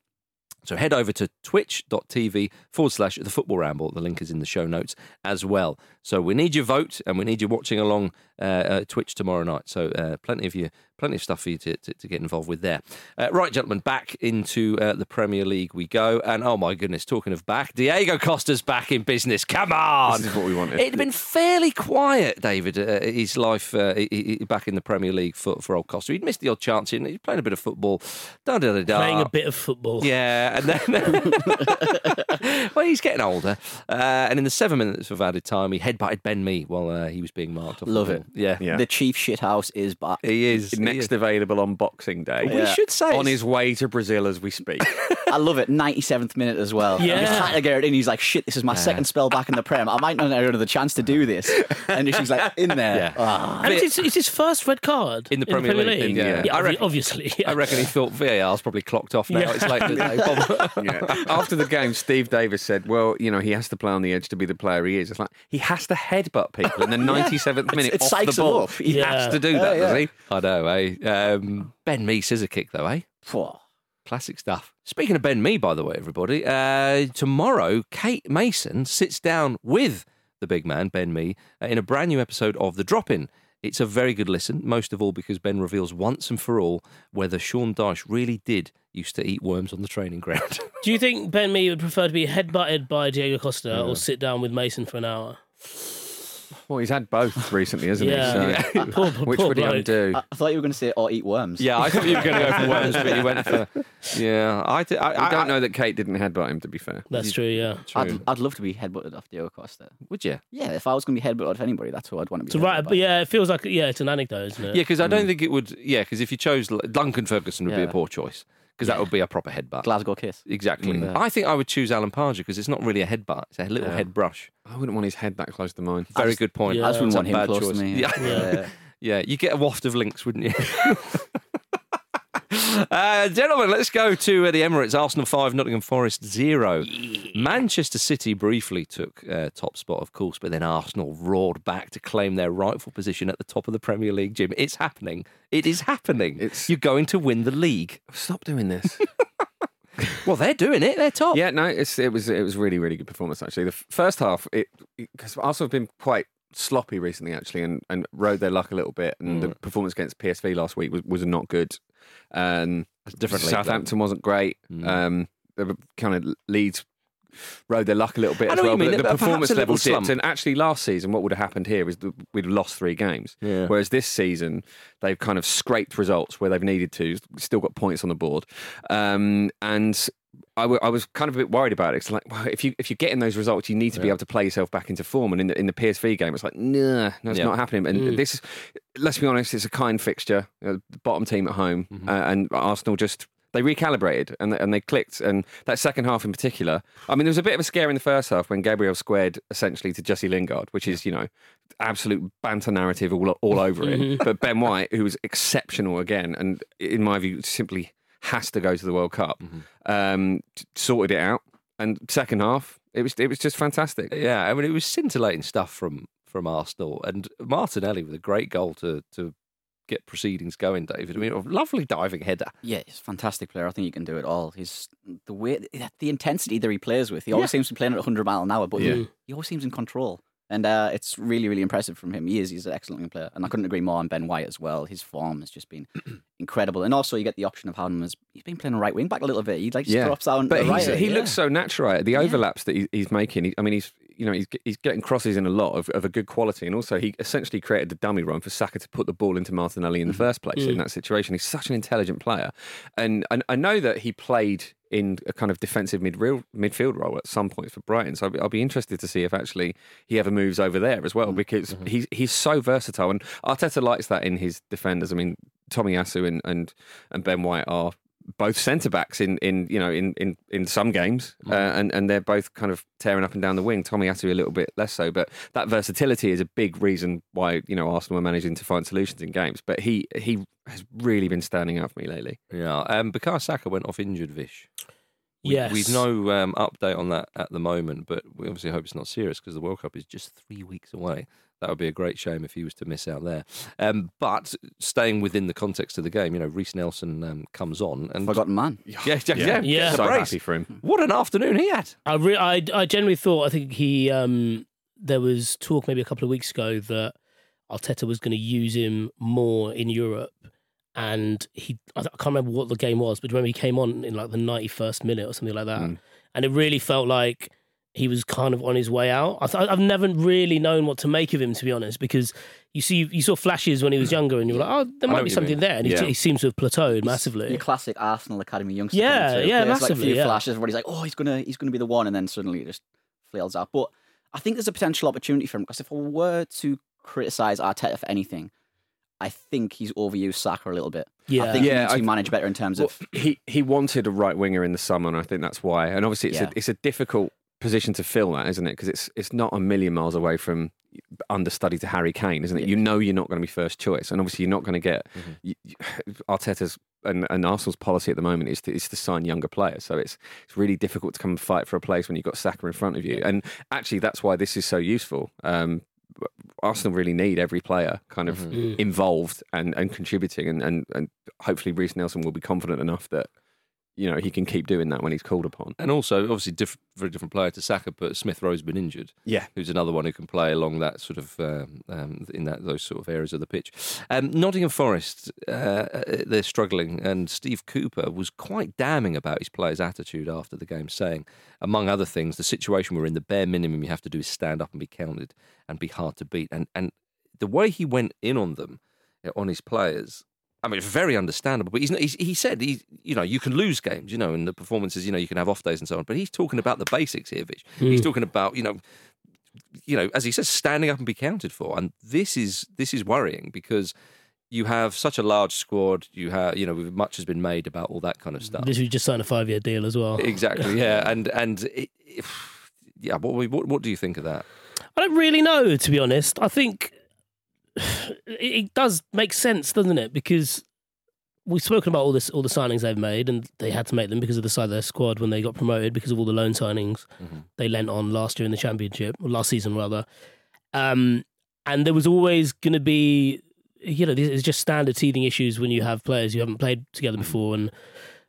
So head over to twitch.tv forward slash the football ramble. The link is in the show notes as well. So we need your vote and we need you watching along uh, uh, Twitch tomorrow night. So uh, plenty of you, plenty of stuff for you to, to, to get involved with there. Uh, right, gentlemen, back into uh, the Premier League we go. And oh my goodness, talking of back, Diego Costa's back in business. Come on. This is what we wanted. It'd been fairly quiet, David, uh, his life uh, he- he- back in the Premier League for, for old Costa. He'd missed the odd chance in. He's playing a bit of football. Da, da, da, da. Playing a bit of football. Yeah, and then *laughs* well, he's getting older. Uh, and in the seven minutes of added time, he headbutted Ben Mee while uh, he was being marked. Off Love it. Yeah, Yeah. The chief shithouse is back. he is. he Next is. available on Boxing Day. We should say on his way to Brazil as we speak. *laughs* I love it. 97th minute as well. Yeah. He's trying to get it in. He's like, shit, this is my second spell back in the Prem. I might not have another chance to do this. And she's like, in there. Yeah. Ah. And it's, his- it's his first red card In the Premier League, in- yeah. yeah I reckon- obviously. I reckon he thought VAR's probably clocked off now. Yeah. It's late in the day. Bob. Yeah. After the game, Steve Davis said, "Well, you know, he has to play on the edge to be the player he is." It's like he has to headbutt people in the *laughs* 97th minute it off the him ball. up. He Yeah. has to do that, does he? I know, Um, ben Mee scissor kick, though, eh? Phew. Classic stuff. Speaking of Ben Mee, by the way, everybody, uh, tomorrow Kate Mason sits down with the big man, Ben Mee, uh, in a brand new episode of The Drop In. It's a very good listen, most of all because Ben reveals once and for all whether Sean Dyche really did used to eat worms on the training ground. *laughs* Do you think Ben Mee would prefer to be headbutted by Diego Costa or sit down with Mason for an hour? Well, he's had both recently, hasn't Yeah. he? So, *laughs* Poor- *laughs* which poor would he bloke. undo? I, I thought you were going to say, or eat worms. yeah, I thought you were going to go for worms, but you went for. *laughs* Yeah, I, th- I, I don't I- know that Kate didn't headbutt him. To be fair, That's true, yeah. I'd, I'd love to be headbutted off Diego Costa. Would you? Yeah, if I was going to be headbutted off anybody, that's who I'd want to be. So right, but yeah, it feels like yeah, it's an anecdote, isn't it? Yeah, because I don't mm. think it would. Yeah, because if you chose Duncan Ferguson, would be a poor choice because that would be a proper headbutt. Glasgow kiss. Exactly. Mm. I think I would choose Alan Pardew because it's not really a headbutt; it's a little Yeah. head brush. I wouldn't want his head that close to mine. Very good point. Yeah. I just wouldn't want him bad close to choice. me. Yeah. Yeah. *laughs* yeah, you get a waft of links, wouldn't you? *laughs* Uh, gentlemen, let's go to uh, the Emirates. Arsenal 5, Nottingham Forest 0. Manchester City briefly took uh, top spot, of course, but then Arsenal roared back to claim their rightful position at the top of the Premier League, Jim. It's happening. It is happening. It's- You're going to win the league. Stop doing this. *laughs* *laughs* Well, they're doing it. They're top. yeah, no, it's, it was it was really really good performance actually. The f- first half, it because Arsenal have been quite sloppy recently actually, and, and rode their luck a little bit. And the performance against PSV last week was, was not good. Um, different. Southampton wasn't great. Um, the kind of Leeds rode their luck a little bit as well. But the a performance level dipped. And actually, last season, what would have happened here is we'd have lost three games. Yeah. Whereas this season, they've kind of scraped results where they've needed to, still got points on the board. Um, and I, w- I was kind of a bit worried about it. It's like, well, if you if you're getting those results, you need to be able to play yourself back into form. And in the in the PSV game, it's like, nah, no, it's Yeah. not happening. And Mm. this is, let's be honest, it's a kind fixture, you know, the bottom team at home, Mm-hmm. uh, and Arsenal just. They recalibrated and they, and they clicked, and that second half in particular. I mean, there was a bit of a scare in the first half when Gabriel squared essentially to Jesse Lingard, which is you know absolute banter narrative all all over it. Mhm. But Ben White, who was exceptional again, and in my view, simply has to go to the World Cup, um, sorted it out. And second half, it was it was just fantastic. Yeah, I mean, it was scintillating stuff from from Arsenal and Martinelli with a great goal to to get proceedings going. David, I mean, a lovely diving header. Yeah, he's a fantastic player. I think he can do it all. He's the way, the intensity that he plays with. He always seems to be playing at 100 mile an hour, but Yeah. he, he always seems in control. And uh, it's really, really impressive from him. He is. He's an excellent player. And I couldn't agree more on Ben White as well. His form has just been *clears throat* incredible. And also, you get the option of having him as he's been playing a right wing back a little bit. He like just drops down. but the he's, right, he yeah. looks so natural. Right? The overlaps that he, he's making. He, I mean, he's you know he's he's getting crosses in a lot of, of a good quality, and also he essentially created the dummy run for Saka to put the ball into Martinelli in the first place in that situation. He's such an intelligent player, and, and I know that he played in a kind of defensive midfield midfield role at some points for Brighton. So I'll be, interested to see if actually he ever moves over there as well, mm, because mm-hmm. he's he's so versatile, and Arteta likes that in his defenders. I mean, Tomiyasu and and, and Ben White are both centre backs in, in you know in, in, in some games, uh, and and they're both kind of tearing up and down the wing. Tomiyasu a little bit less so, but that versatility is a big reason why you know Arsenal are managing to find solutions in games. But he he has really been standing out for me lately. Yeah, um, Bukayo Saka went off injured, Vish. We, Yes. We've no um, update on that at the moment, but we obviously hope it's not serious because the World Cup is just three weeks away. That would be a great shame if he was to miss out there. Um, but staying within the context of the game, you know, Reiss Nelson um, comes on and Forgotten man. *laughs* yeah, yeah, yeah, Yeah. gets a so brace. happy for him. What an afternoon he had! I, re- I I generally thought I think he um there was talk maybe a couple of weeks ago that Arteta was going to use him more in Europe, and he I can't remember what the game was, but remember he came on in like the ninety first minute or something like that, Mm. and it really felt like he was kind of on his way out. I th- I've never really known what to make of him to be honest, because you see you saw flashes when he was younger, and you were like, oh, there might be something there, and he, Yeah. he seems to have plateaued massively. Your classic Arsenal academy youngster. Yeah, coming through. yeah, Plays like a massively, few yeah. flashes. Everybody's like, oh, he's gonna he's gonna be the one, and then suddenly it just flails out. But I think there's a potential opportunity for him because if I were to criticize Arteta for anything, I think he's overused Saka a little bit. Yeah. I think Yeah, he needs I- to manage better in terms Well, of he he wanted a right winger in the summer, and I think that's why. And obviously, it's Yeah. a it's a difficult position to fill that, isn't it? Because it's it's not a million miles away from understudy to Harry Kane, isn't it? Yeah. You know you're not going to be first choice, and obviously you're not going to get Mm-hmm. you, you- *sighs* Arteta's and, and Arsenal's policy at the moment is to is to sign younger players. So it's it's really difficult to come and fight for a place when you've got Saka in front of you. And actually, that's why this is so useful. Um, Arsenal really need every player kind of Mm. involved and, and contributing, and, and, and hopefully Reiss Nelson will be confident enough that you know he can keep doing that when he's called upon. And also, obviously, diff- very different player to Saka, but Smith Rowe's been injured. Yeah, who's another one who can play along that sort of um, um, in that those sort of areas of the pitch. Um, Nottingham Forest, uh, they're struggling, and Steve Cooper was quite damning about his players' attitude after the game, saying, among other things, the situation we're in, the bare minimum you have to do is stand up and be counted and be hard to beat. And and the way he went in on them, uh, on his players. I mean, it's very understandable, but he's, not- he's he said he, you know, you can lose games, you know, and the performances, you know, you can have off days and so on. But he's talking about the basics here, Vish. He's hmm. talking about, you know, you know, as he says, standing up and be counted for. And this is this is worrying because you have such a large squad. You have, you know, much has been made about all that kind of stuff. Literally just signed a five year deal as well. Exactly, *laughs* yeah, and and it, it- yeah. What, what what do you think of that? I don't really know, to be honest. I think *sighs* it, does make sense, doesn't it? Because we've spoken about all this, all the signings they've made, and they had to make them because of the size of their squad when they got promoted because of all the loan signings they lent on last year in the championship, or last season rather. Um, and there was always going to be, you know, it's just standard teething issues when you have players you haven't played together before, and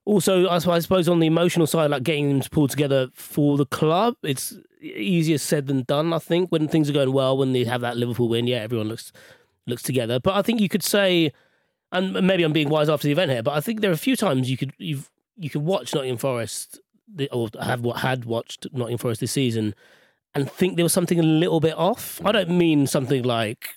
also, I suppose- I suppose on the emotional side, like getting them to pull together for the club, it's easier said than done. I think when things are going well, when they have that Liverpool win, yeah, everyone looks looks together. But I think you could say, and maybe I'm being wise after the event here, but I think there are a few times you could you've you could watch Nottingham Forest or have what had watched Nottingham Forest this season and think there was something a little bit off. I don't mean something like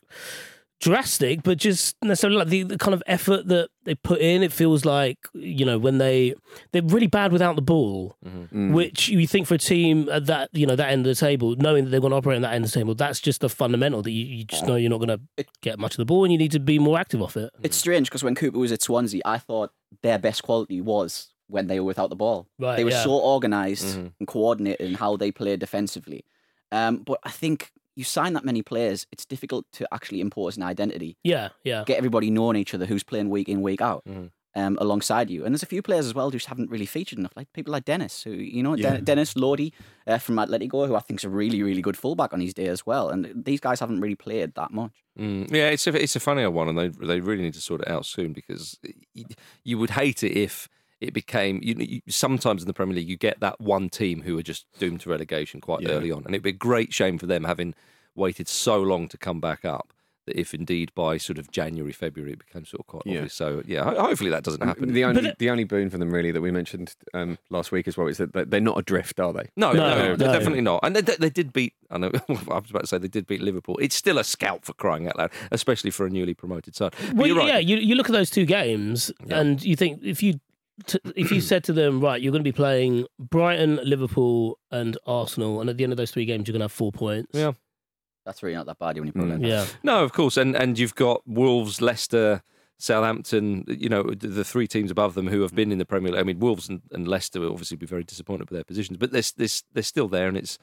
drastic, but just necessarily like the, the kind of effort that they put in. It feels like you know when they they're really bad without the ball, Mm. which you think for a team at that you know that end of the table, knowing that they're going to operate on that end of the table, that's just a fundamental that you, you just know you're not going to get much of the ball, and you need to be more active off it. It's strange because when Cooper was at Swansea, I thought their best quality was when they were without the ball. Right, they were yeah. so organized Mhm. and coordinated in how they played defensively. Um, but I think you sign that many players, it's difficult to actually impose an identity. Yeah, yeah. Get everybody knowing each other who's playing week in, week out. Mhm. Um, alongside you, and there's a few players as well who just haven't really featured enough, like people like Dennis, who you know, Yeah. Den- Dennis Lodi uh, from Atletico, who I think is a really, really good fullback on his day as well. And these guys haven't really played that much. Mm, yeah, it's a it's a funny one, and they they really need to sort it out soon because y- you would hate it if it became. You, you, sometimes in the Premier League, you get that one team who are just doomed to relegation quite Yeah. early on, and it'd be a great shame for them having waited so long to come back up. That if indeed by sort of January February it became sort of quite Yeah. obvious. So yeah, hopefully that doesn't happen. The only it- the only boon for them really that we mentioned um, last week as well is that they- they're not adrift, are they? No, No, no, no. they're definitely not. And they, they they did beat. I know. *laughs* I was about to say they did beat Liverpool. It's still a scalp for crying out loud, especially for a newly promoted side. But Well, you're right. yeah, you, you look at those two games Yeah. and you think if you t- if you said to them, right, you're going to be playing Brighton, Liverpool, and Arsenal, and at the end of those three games, you're going to have four points. Yeah. That's really not that bad when you put it in. yeah. No, of course, and and you've got Wolves, Leicester, Southampton. You know the, the three teams above them who have been in the Premier League. I mean, Wolves and, and Leicester will obviously be very disappointed with their positions, but they're they're, they're still there, and it's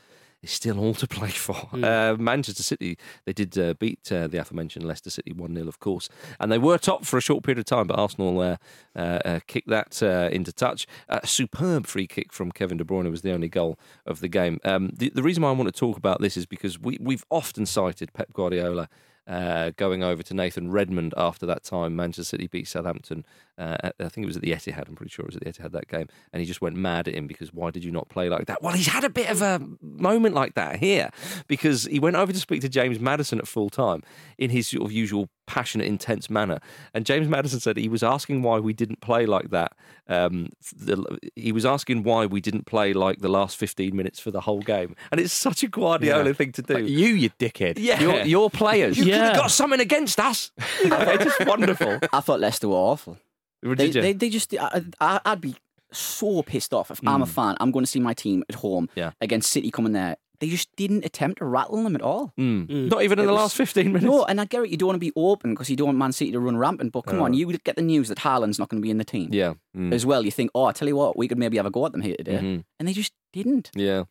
it's still all to play for. Uh, Manchester City they did uh, beat uh, the aforementioned Leicester City one 0 of course, and they were top for a short period of time, but Arsenal uh, uh, uh, kicked that uh, into touch. A superb free kick from Kevin De Bruyne was the only goal of the game. Um, the, the reason why I want to talk about this is because we we've often cited Pep Guardiola uh, going over to Nathan Redmond after that time. Manchester City beat Southampton. Uh, I think it was at the Etihad. I'm pretty sure it was at the Etihad that game, and he just went mad at him because why did you not play like that? Well, he's had a bit of a moment like that here because he went over to speak to James Madison at full time in his sort of usual passionate, intense manner, and James Madison said he was asking why we didn't play like that. Um, the, he was asking why we didn't play like the last 15 minutes for the whole game, and it's such a Guardiola Yeah. thing to do. Like, you, you dickhead. Yeah. Your, your players. You could Yeah. have got something against us. You know, it's just wonderful. I thought Leicester were awful. They, Did you? they, they just, I, I, I'd be so pissed off if I'm a fan. I'm going to see my team at home Yeah. against City coming there. They just didn't attempt to rattle them at all. Mm. Not even in It the was- last 15 minutes. No, and I get it. You don't want to be open because you don't want Man City to run rampant. But come Oh. on, you get the news that Haaland's not going to be in the team Yeah. as well. You think, oh, I tell you what, we could maybe have a go at them here today, Mhm. and they just didn't. Yeah.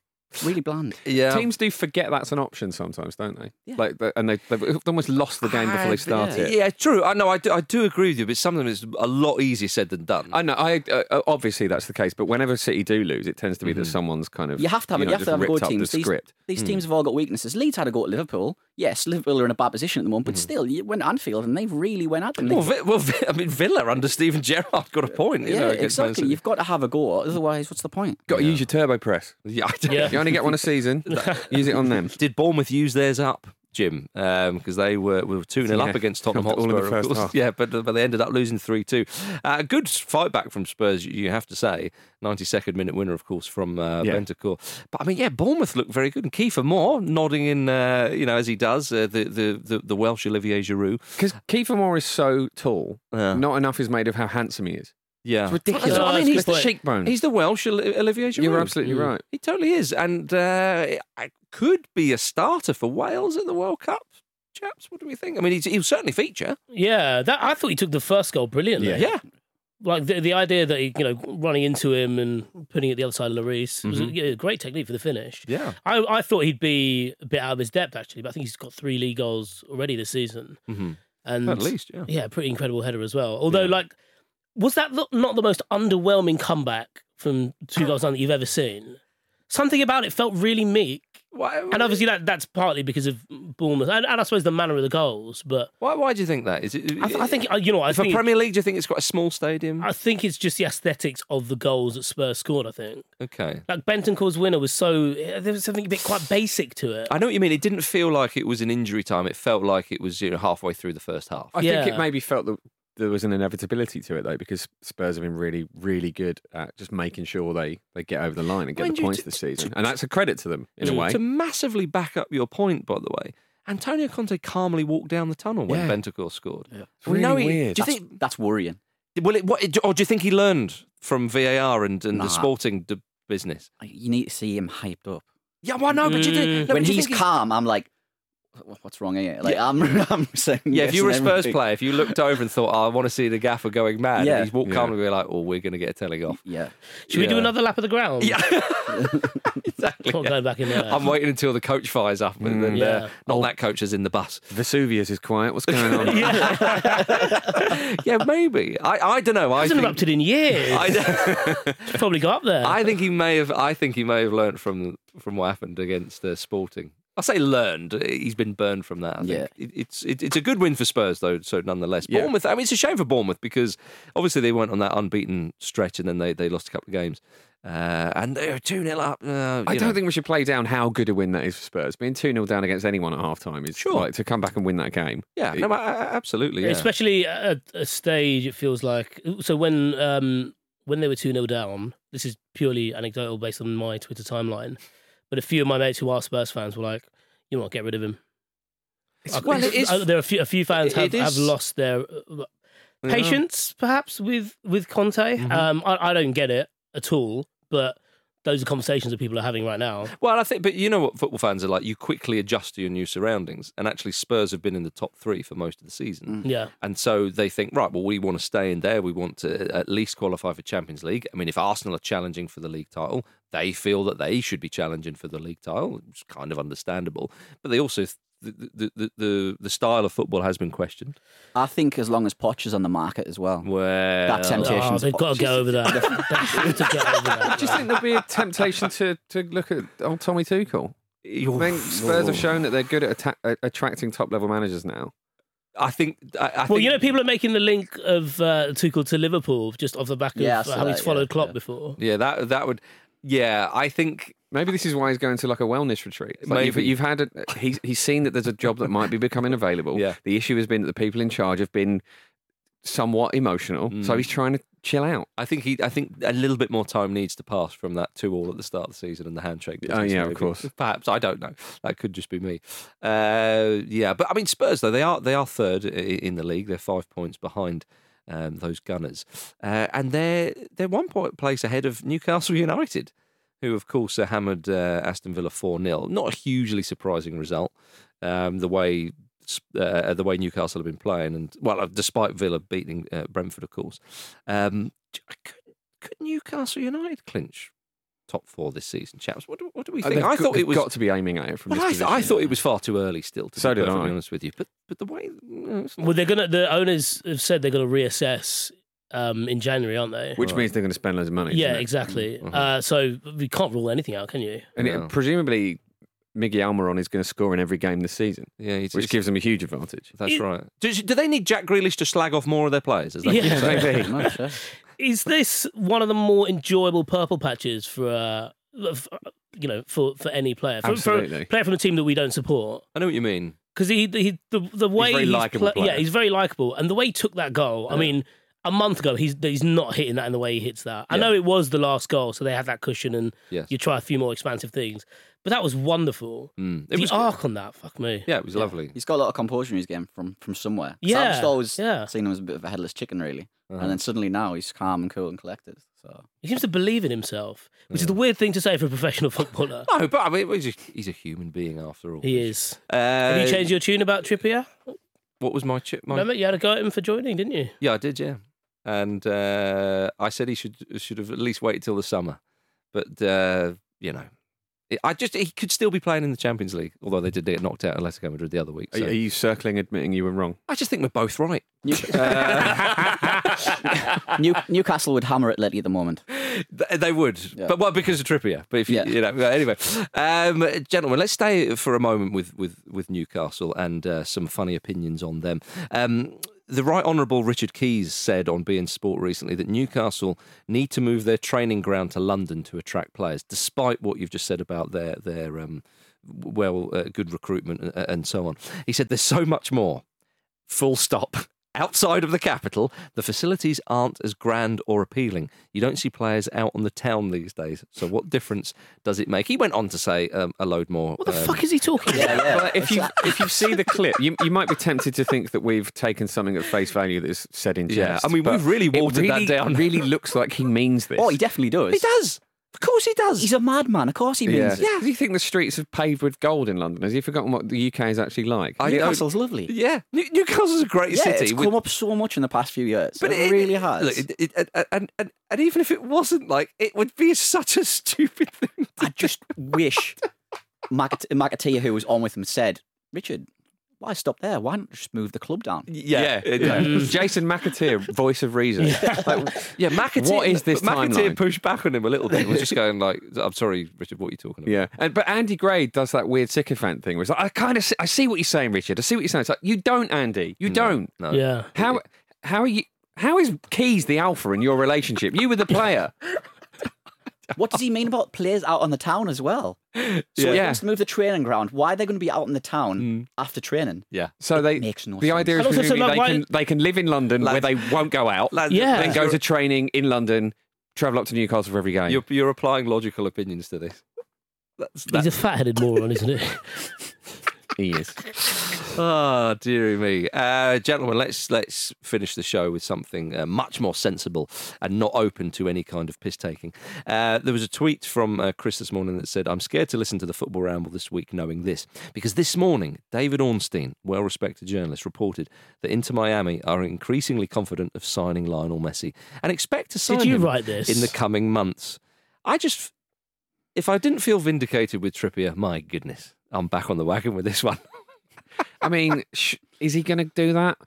Really bland. Yeah. Teams do forget that's an option sometimes, don't they? Yeah. Like, they- and they, they've almost lost the game before they start yeah. it. Yeah, true. I know. I do, I do agree with you, but something that's a lot easier said than done. I know. I uh, obviously that's the case, but whenever City do lose, it tends to be that Mhm. someones kind of You have to have, you you know, have to just have ripped good up teams. the These, script. these Hmm. teams have all got weaknesses. Leeds had a go to Liverpool. Yes, Liverpool are in a bad position at the moment, but Hmm. still, you went to Anfield and they really went at them. They- well, Vi- well, Vi- I mean, Villa under Steven Gerrard got a point. You yeah, know, against Man exactly. City. You've got to have a go. Otherwise, what's the point? Got to use your turbo press. Yeah, I do. Yeah. You only get one a season. *laughs* use it on them. Did Bournemouth use theirs up, Jim? Because they were were two 0 Yeah. up against Tottenham All in Hotspur. the of first course. half. Yeah, but but they ended up losing three two. Uh, good fight back from Spurs, you have to say. Ninety second minute winner, of course, from uh, Yeah. Bentancur. But I mean, yeah, Bournemouth looked very good, and Kiefer Moore nodding in, uh, you know, as he does uh, the, the the the Welsh Olivier Giroud. Because Kiefer Moore is so tall, Yeah. not enough is made of how handsome he is. Yeah, It's ridiculous. That's what I mean. He's a good It's the cheekbone. He's the Welsh Oli- Olivier Giroud. You're absolutely Mm. right. He totally is, and uh, it could be a starter for Wales at the World Cup. Chaps, what do we think? I mean, he's, he'll certainly feature. Yeah, that I thought he took the first goal brilliantly. Yeah. Yeah, Like the, the idea that he, you know, running into him and putting it the other side of Lloris was a, Mhm. yeah, a great technique for the finish. yeah. I, I thought he'd be a bit out of his depth actually, but I think he's got three league goals already this season, Mm-hmm. and At least, yeah. yeah, pretty incredible header as well. Although, Yeah. like, was that not not the most underwhelming comeback from 2009 that you've ever seen? Something about it felt really meek, Why, and obviously that that's partly because of Bournemouth, and, and I suppose the manner of the goals. But why, why do you think that? Is it? I, th- I think uh, you know, I for think Premier League, do you think it's quite a small stadium? I think it's just the aesthetics of the goals that Spurs scored. I think okay. like Bentancur's winner was so there was something a bit quite basic to it. I know what you mean. It didn't feel like it was an injury time. It felt like it was you know halfway through the first half. I think it maybe felt that there was an inevitability to it though, because Spurs have been really, really good at just making sure they, they get over the line and get Mind the points to- this season, and that's a credit to them in a way. To massively back up your point, by the way, Antonio Conte calmly walked down the tunnel when Yeah. Bentancur scored. Yeah. We know he- weird. Do you That's, think? that's worrying. Well, it, what, or do you think he learned from VAR and, and Nah. the sporting d- business? You need to see him hyped up. Yeah, well, no, but you think, mm. no, when do you he's think calm, I'm like, "Wh- what's wrong here? Like, Yeah. I'm, *laughs* I'm saying. Yeah, if you were a and Spurs everything. player, if you looked over and thought, oh, I want to see the gaffer going mad, Yeah. and he's walked Yeah. calmly, we're like, oh, we're going to get a telling off. Yeah. Should we do another lap of the ground? Yeah, *laughs* exactly. Not going back in there. I'm waiting until the coach fires up, and then Yeah. uh, not that coach is in the bus. Vesuvius is quiet. What's going on? *laughs* yeah, maybe. I, I don't know. I hasn't think, erupted in years. I, probably go up there. I think he may have. I think he may have learnt from from what happened against uh, Sporting. I say learned. He's been burned from that. I think. Yeah. It, it's it, it's a good win for Spurs though. So nonetheless, Yeah. Bournemouth. I mean, it's a shame for Bournemouth because obviously they went on that unbeaten stretch and then they, they lost a couple of games, uh, and they were two 0 up. Uh, I don't know. think we should play down how good a win that is for Spurs. Being 2 0 down against anyone at half time is Sure. like to come back and win that game. Yeah, It- no, I- I- absolutely. Yeah. Especially at a stage, it feels like. So when um, when they were 2 0 down, this is purely anecdotal based on my Twitter timeline, but a few of my mates who are Spurs fans were like, you know what, get rid of him. Like, well, it is- uh, there are a few, a few fans have, have lost their uh, patience, perhaps, with, with Conte. Mm-hmm. Um, I, I don't get it at all, but those are conversations that people are having right now. Well, I think, but you know what football fans are like. You quickly adjust to your new surroundings, and actually, Spurs have been in the top three for most of the season. Mm. Yeah. And so they think, right, well, we want to stay in there. We want to at least qualify for Champions League. I mean, if Arsenal are challenging for the league title, they feel that they should be challenging for the league title. It's kind of understandable. But they also, the, the, the, the, the style of football has been questioned. I think as long as Poch is on the market as well. Well, That temptation. Oh, they've got *laughs* to get over that. to get over that. Do you think there'll be a temptation to, to look at old Tommy Tuchel? I think Spurs have shown that they're good at atta- attracting top level managers now. I think. I, I Well, think, you know, people are making the link of uh, Tuchel to Liverpool just off the back of Yeah, I uh, saw how he's followed yeah, Klopp yeah. before. Yeah, that that would. Yeah, I think Maybe this is why he's going to like a wellness retreat. It's like you've, Maybe. you've had a, he's he's seen that there's a job that might be becoming available. Yeah. The issue has been that the people in charge have been somewhat emotional, so Mm. he's trying to chill out. I think he. I think a little bit more time needs to pass from that two all at the start of the season and the handshake. Oh, business yeah, of maybe. course. Perhaps I don't know. That could just be me. Uh, yeah, but I mean Spurs though they are they are third i- in the league. They're five points behind um, those Gunners, uh, and they're they're one point place ahead of Newcastle United, who of course uh, hammered uh, Aston Villa four 0 Not a hugely surprising result. Um, the way uh, the way Newcastle have been playing, and well, uh, despite Villa beating uh, Brentford, of course, um, could, could Newcastle United clinch top four this season, chaps? What do, what do we Uh, think? they've I thought they've it was got to be aiming at it from well, this I, th- I position. thought it was far too early still. To So be did perfectly I. honest with you, but but the way it's not- Well, they're gonna. The owners have said they're gonna reassess um, in January, aren't they? Which means they're going to spend loads of money. yeah, doesn't it? exactly. Mhm. Uh, so we can't rule anything out, can you? And it- presumably, Miggy Almiron is going to score in every game this season, yeah, it's, which it's- gives them a huge advantage. that's it- right. Do, do they need Jack Grealish to slag off more of their players? Is that Yeah. you're maybe. *laughs* Much, yeah. Is this one of the more enjoyable purple patches for, uh, f- you know, for, for any player? For, for Absolutely. a player from a team that we don't support. I know what you mean. Because he, he, the, the way very likeable pla- yeah, he's very likable, and the way he took that goal. I mean, a month ago, he's he's not hitting that in the way he hits that. I Yeah. know it was the last goal, so they had that cushion, and Yes. you try a few more expansive things. But that was wonderful. Mm. It the was arc on that, fuck me. Yeah, it was lovely. He's got a lot of composure in his game from from somewhere. 'Cause Yeah, I've just always yeah. seen him as a bit of a headless chicken, really. Uh-huh. And then suddenly now he's calm and cool and collected. So He seems to believe in himself, which is the weird thing to say for a professional *laughs* footballer. No, but I mean, he's a, he's a human being after all. he is. Uh, Have you changed your tune about Trippier? What was my chip? My... Remember, you had a go at him for joining, didn't you? Yeah, I did. Yeah, and uh, I said he should should have at least waited till the summer, but uh, you know, it- I just he could still be playing in the Champions League, although they did get knocked out of Atletico Madrid the other week. Are, So. are you circling admitting you were wrong? I just think we're both right. *laughs* New- *laughs* New- Newcastle would hammer Atleti at the moment. They would, Yeah. but well, because of Trippier. But if you, Yeah. you know, anyway, um, gentlemen, let's stay for a moment with with with Newcastle and uh, some funny opinions on them. Um, the Right Honourable Richard Keys said on beIN Sport recently that Newcastle need to move their training ground to London to attract players, despite what you've just said about their their um, well, uh, good recruitment and, and so on. He said there's so much more. Full stop. Outside of the capital, the facilities aren't as grand or appealing. You don't see players out on the town these days. So, what difference does it make? He went on to say um, a load more. What the um, fuck is he talking about? yeah. Well, if you if you see the clip, you, you might be tempted to think that we've taken something at face value that's said in jest. Yeah, I mean, we've really it watered that really- down. Really looks like he means *laughs* this. Oh, he definitely does. He does. Of course, he does. He's a madman. Of course he Yeah. means it. Do you think the streets are paved with gold in London? Has he forgotten what the UK is actually like? Oh, I know- Newcastle's lovely. Yeah, New- Newcastle's a great Yeah, city. it's with- come up so much in the past few years. But it, really has. Look, it, it, and, and, and, and even if it wasn't, like, it would be *laughs* such a stupid thing. I just wish Macat- McAteer, who was on with him, said, Richard, why stop there? Why not just move the club down? Yeah, yeah. yeah. Mm. Jason McAteer, voice of reason. Like, Yeah, McAteer. What is this McAteer timeline? pushed back on him a little bit. Was just going like, "I'm sorry, Richard. What are you talking about?" Yeah, and but Andy Gray does that weird sycophant thing where it's like, I kind of, I see what you're saying, Richard. I see what you're saying. It's like you don't, Andy. You don't. No. Yeah. How, how are you? How is Keys the alpha in your relationship? You were the player. *laughs* What does he mean about players out on the town as well? So he Yeah. wants to move the training ground. Why are they going to be out in the town mm. after training? Yeah. So they makes no the sense. idea is And also, so, like, they can they can live in London where they won't go out. Lads, Yeah. Then go to training in London, travel up to Newcastle for every game. You're, you're applying logical opinions to this. That's, He's a fat-headed moron, isn't he? *laughs* he is. Oh, dearie me, uh, gentlemen. Let's let's finish the show with something uh, much more sensible and not open to any kind of piss taking. Uh, there was a tweet from uh, Chris this morning that said, "I'm scared to listen to the football ramble this week, knowing this, because this morning David Ornstein, well-respected journalist, reported that Inter Miami are increasingly confident of signing Lionel Messi and expect to sign Did you him write this? in the coming months." I just, if I didn't feel vindicated with Trippier, my goodness, I'm back on the wagon with this one. *laughs* I mean, sh- is he going to do that?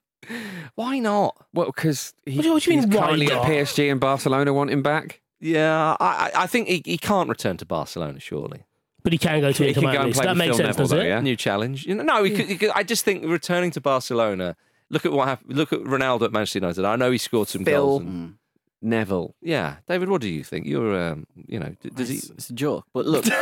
Why not? Well, because he, What do you- what do you he's mean, why currently at not? PSG and Barcelona want him back. Yeah, I, I I think he, he can't return to Barcelona, surely. But he can go to He Inter can go Miami. and So play that with makes Phil sense, Neville, does though, it? yeah? New challenge. You know, no, he could, he could, I just think returning to Barcelona. Look at what happened. Look at Ronaldo at Manchester United. I know he scored some Phil goals. and- Neville. yeah, David, what do you think? You're, um, you know, d- does he? It's, it's a joke. But look. *laughs*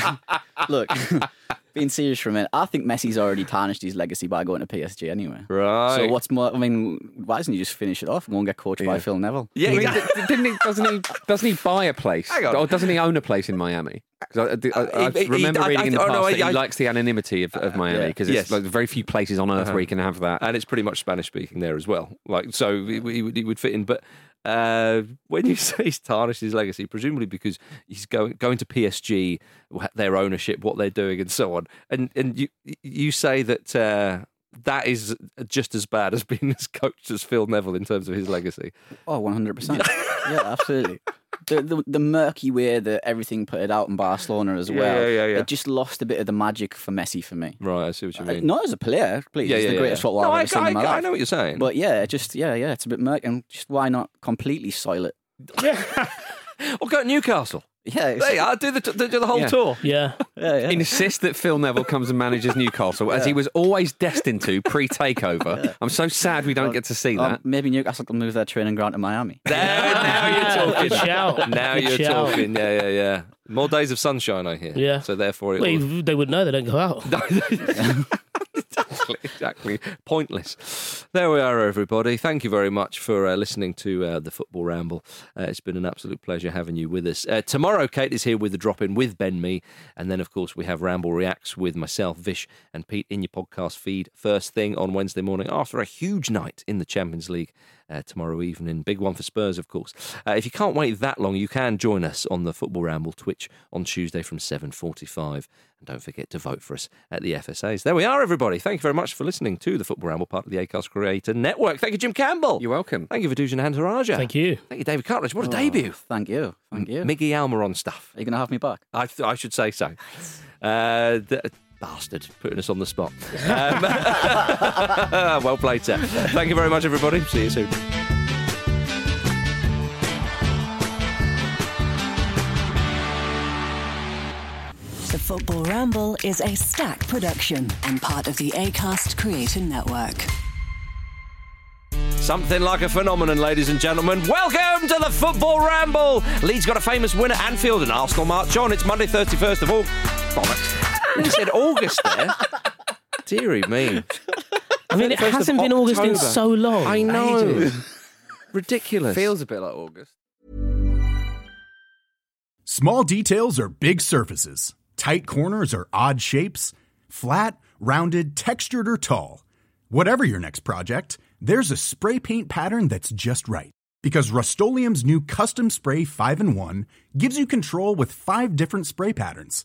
*laughs* look, *laughs* being serious for a minute, I think Messi's already tarnished his legacy by going to PSG anyway. Right. So what's more? I mean, why doesn't he just finish it off and go and get coached by Yeah. Phil Neville? Yeah, I mean, exactly. d- didn't he? Doesn't he? Doesn't he buy a place? Hang on. Or doesn't he own a place in Miami? 'Cause I, I, I, I He- he- remember I- reading in the I- past oh, no, that he I- likes the anonymity of, of Miami yeah. because Yes. it's like very few places on earth Uh-huh. where you can have that. and it's pretty much Spanish speaking there as well. Like, so he, he, would, he would fit in. But uh, when you *laughs* say he's tarnished his legacy, presumably because he's going going to PSG, their ownership, what they're doing, and so on, and and you you say that. Uh, that is just as bad as being as coached as Phil Neville in terms of his legacy. Oh, 100%. *laughs* yeah, absolutely. The, the the murky way that everything put it out in Barcelona as well. yeah, yeah, yeah. It just lost a bit of the magic for Messi for me. Right, I see what you Uh, mean. Not as a player, please. yeah, he's yeah, the greatest yeah. footballer No, I've I, seen I, in my I life. know what you're saying. But yeah, it just yeah, yeah, it's a bit murky. And just why not completely soil it? Yeah. or go to Newcastle. Yeah, it's- There you are. Do the do the whole Yeah. tour. Yeah. yeah, yeah. Insist that Phil Neville comes and manages Newcastle as he was always destined to pre takeover. I'm so sad we don't get to see Or that. maybe Newcastle can move their training ground to Miami. There, now you're *laughs* talking. Good shout. Now Good you're shout. talking. Yeah, yeah, yeah. More days of sunshine, I hear. Yeah. So therefore, it Well, will- they would know they don't go out. *laughs* *laughs* exactly, *laughs* exactly. Pointless. There we are, everybody. Thank you very much for uh, listening to uh, the Football Ramble. Uh, it's been an absolute pleasure having you with us. Uh, tomorrow, Kate is here with the drop in with Ben Mee. And then, of course, we have Ramble Reacts with myself, Vish, and Pete in your podcast feed first thing on Wednesday morning after a huge night in the Champions League. Uh, tomorrow evening. Big one for Spurs, of course. Uh, if you can't wait that long, you can join us on the Football Ramble Twitch on Tuesday from 7.45. And don't forget to vote for us at the FSAs. There we are, everybody. Thank you very much for listening to the Football Ramble, part of the Acast Creator Network. Thank you, Jim Campbell. You're welcome. Thank you Vithushan Ehantharajah. Thank you. Thank you, David Cartledge. What a Oh, debut. Thank you. Thank you. Miggy Almiron stuff. Are you going to have me back? I, th- I should say so. *laughs* Uh, the, bastard, putting us on the spot. Um, *laughs* well played, sir. Thank you very much, everybody. See you soon. The Football Ramble is a stack production and part of the ACAST Creator Network. Something like a phenomenon, ladies and gentlemen. Welcome to the Football Ramble. Leeds got a famous win at Anfield and Arsenal march on. It's Monday, 31st of August. Bollocks. I said August there. Deary me. I mean, it hasn't been August in October. so long. I know. Ridiculous. Feels a bit like August. Small details are big surfaces. Tight corners are odd shapes. Flat, rounded, textured, or tall. Whatever your next project, there's a spray paint pattern that's just right. Because Rust-Oleum Custom Spray 5 in 1 gives you control with five different spray patterns.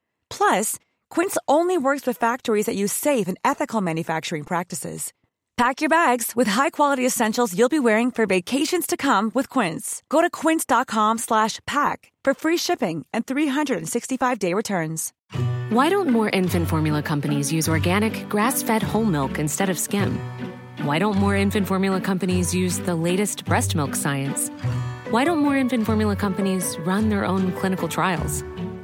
Plus, Quince only works with factories that use safe and ethical manufacturing practices. Pack your bags with high-quality essentials you'll be wearing for vacations to come with Quince. Go to quince.com slash pack for free shipping and 365-day returns. Why don't more infant formula companies use organic, grass fed whole milk instead of skim? Why don't more infant formula companies use the latest breast milk science? Why don't more infant formula companies run their own clinical trials?